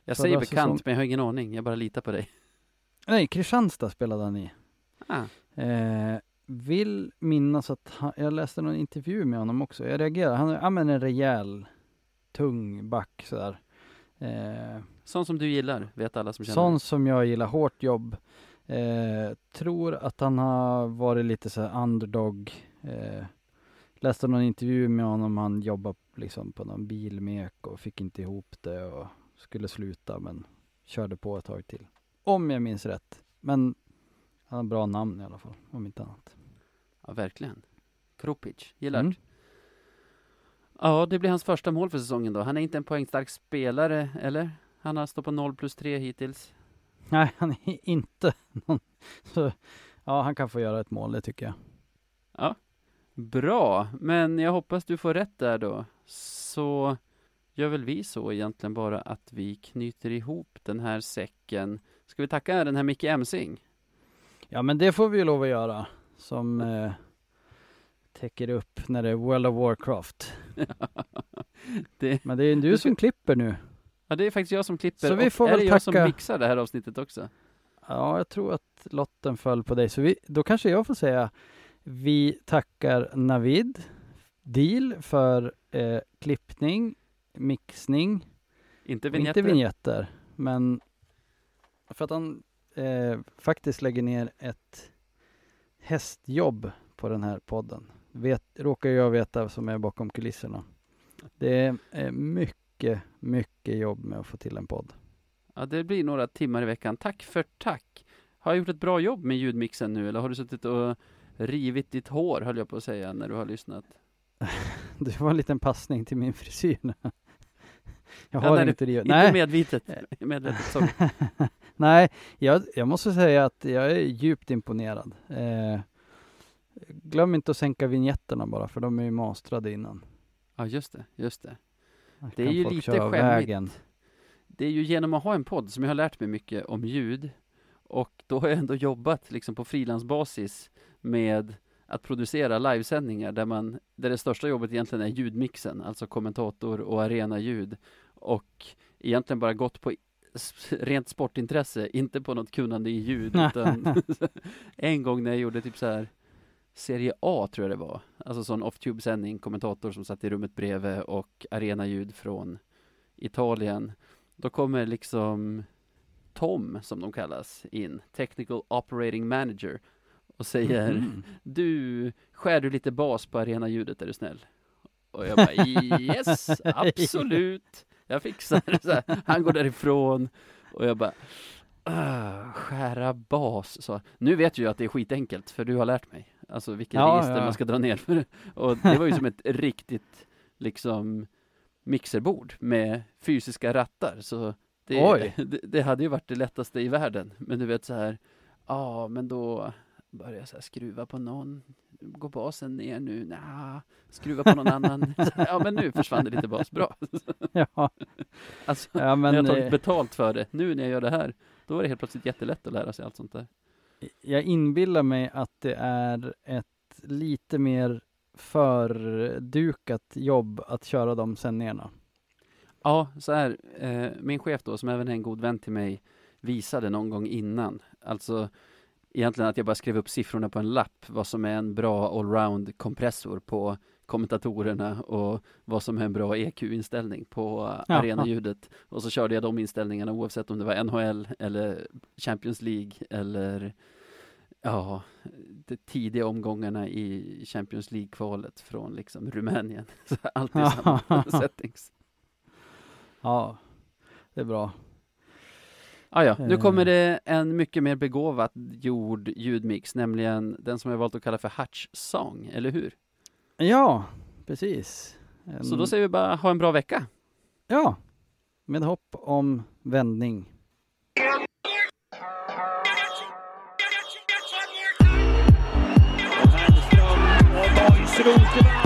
Jag Förra säger bekant, säsong- men jag har ingen aning. Jag bara litar på dig. Nej, Kristianstad spelade han i. Ah, Eh, vill minnas att han, jag läste någon intervju med honom också. Jag reagerar. Han är ja, men en rejäl, tung back sådär. Eh, sån som du gillar, vet alla som känner sån dig. som jag gillar, hårt jobb. Eh, tror att han har varit lite så underdog. Eh, läste någon intervju med honom. Han jobbade liksom på någon bilmek och fick inte ihop det och skulle sluta men körde på ett tag till. Om jag minns rätt. Men han har bra namn i alla fall, om inte annat. Ja, verkligen. Kropic, gillar Mm. Ja, det blir hans första mål för säsongen då. Han är inte en poängstark spelare, eller? Han har stått på 0 plus 3 hittills. Nej, han är inte någon... Så, ja, han kan få göra ett mål, det tycker jag. Bra, men jag hoppas du får rätt där då. Så gör väl vi så egentligen bara att vi knyter ihop den här säcken Ska vi tacka den här Micke Emsing? Ja men det får vi ju lov att göra. Som eh, täcker upp när det är World of Warcraft. det, Men det är du som klipper nu. ja, det är faktiskt jag som klipper. Så vi och får är väl det jag som mixar det här avsnittet också? Ja, jag tror att lotten föll på dig. Så vi, då kanske jag får säga vi tackar Navid Deal för eh, klippning, mixning, Inte och vignetter? inte vignetter, men för att han eh, faktiskt lägger ner ett hästjobb på den här podden. Vet, råkar jag veta som är bakom kulisserna. Det är mycket, mycket jobb med att få till en podd. Ja, det blir några timmar i veckan. Tack för tack! Har jag gjort ett bra jobb med ljudmixen nu, eller har du suttit och rivit ditt hår, höll jag på att säga, när du har lyssnat? Det var en liten passning till min frisyr. Jag Ja, har nej, inte det. Inte Nej, medvetet, medvetet nej jag, jag måste säga att jag är djupt imponerad. Eh, glöm inte att sänka vignesterna bara, för de är ju mastrade innan. Ja, just det, just det. Här Det är ju lite skämmigt. vägen. Det är ju genom att ha en podd som jag har lärt mig mycket om ljud. Och då har jag ändå jobbat liksom på frilansbasis med att producera livesändningar där man, där det största jobbet egentligen är ljudmixen, alltså kommentator och arenaljud. Och egentligen bara gått på rent sportintresse, inte på något kunnande i ljud, utan en gång när jag gjorde typ så här Serie A tror jag det var, alltså sån off-tube-sändning, kommentator som satt i rummet bredvid och arenaljud från Italien. Då kommer liksom Tom, som de kallas, in, Technical Operating Manager, och säger Mhm. Du, skär du lite bas på arenaljudet är du snäll? Och jag bara yes, absolut, jag fixar det. Han går därifrån och jag bara "Ah, skära bas. Så, nu vet jag ju att det är skitenkelt, för du har lärt mig. Alltså vilket Ja, register ja. man ska dra ner för. Och det var ju som ett riktigt liksom mixerbord med fysiska rattar. Så det, det, det hade ju varit det lättaste i världen. Men du vet så här, ja men då börjar jag så här skruva på någon. Går basen ner nu? Nja, skruva på någon annan. Här, Ja men nu försvann det lite bas, bra. Ja, Alltså, ja när jag men tagit eh, betalt för det. Nu när jag gör det här, då är det helt plötsligt jättelätt att lära sig allt sånt där jag inbillar mig att det är ett lite mer fördukat jobb att köra de sändningarna. Ja, så här, eh, min chef då, som även är en god vän till mig, visade någon gång innan, alltså egentligen att jag bara skrev upp siffrorna på en lapp, vad som är en bra allround kompressor på kommentatorerna och vad som är en bra EQ-inställning på Ja. arenaljudet. Och så körde jag de inställningarna oavsett om det var NHL eller Champions League eller ja, de tidiga omgångarna i Champions League-kvalet från liksom Rumänien. Så alltid samma settings. Ja, det är bra. Ah, ja, nu Eh. kommer det en mycket mer begåvat gjord ljudmix, nämligen den som jag valt att kalla för Hutch Song, eller hur? Ja, precis. En, Så då säger vi bara ha en bra vecka. Ja, med hopp om vändning. Och Rosenvall.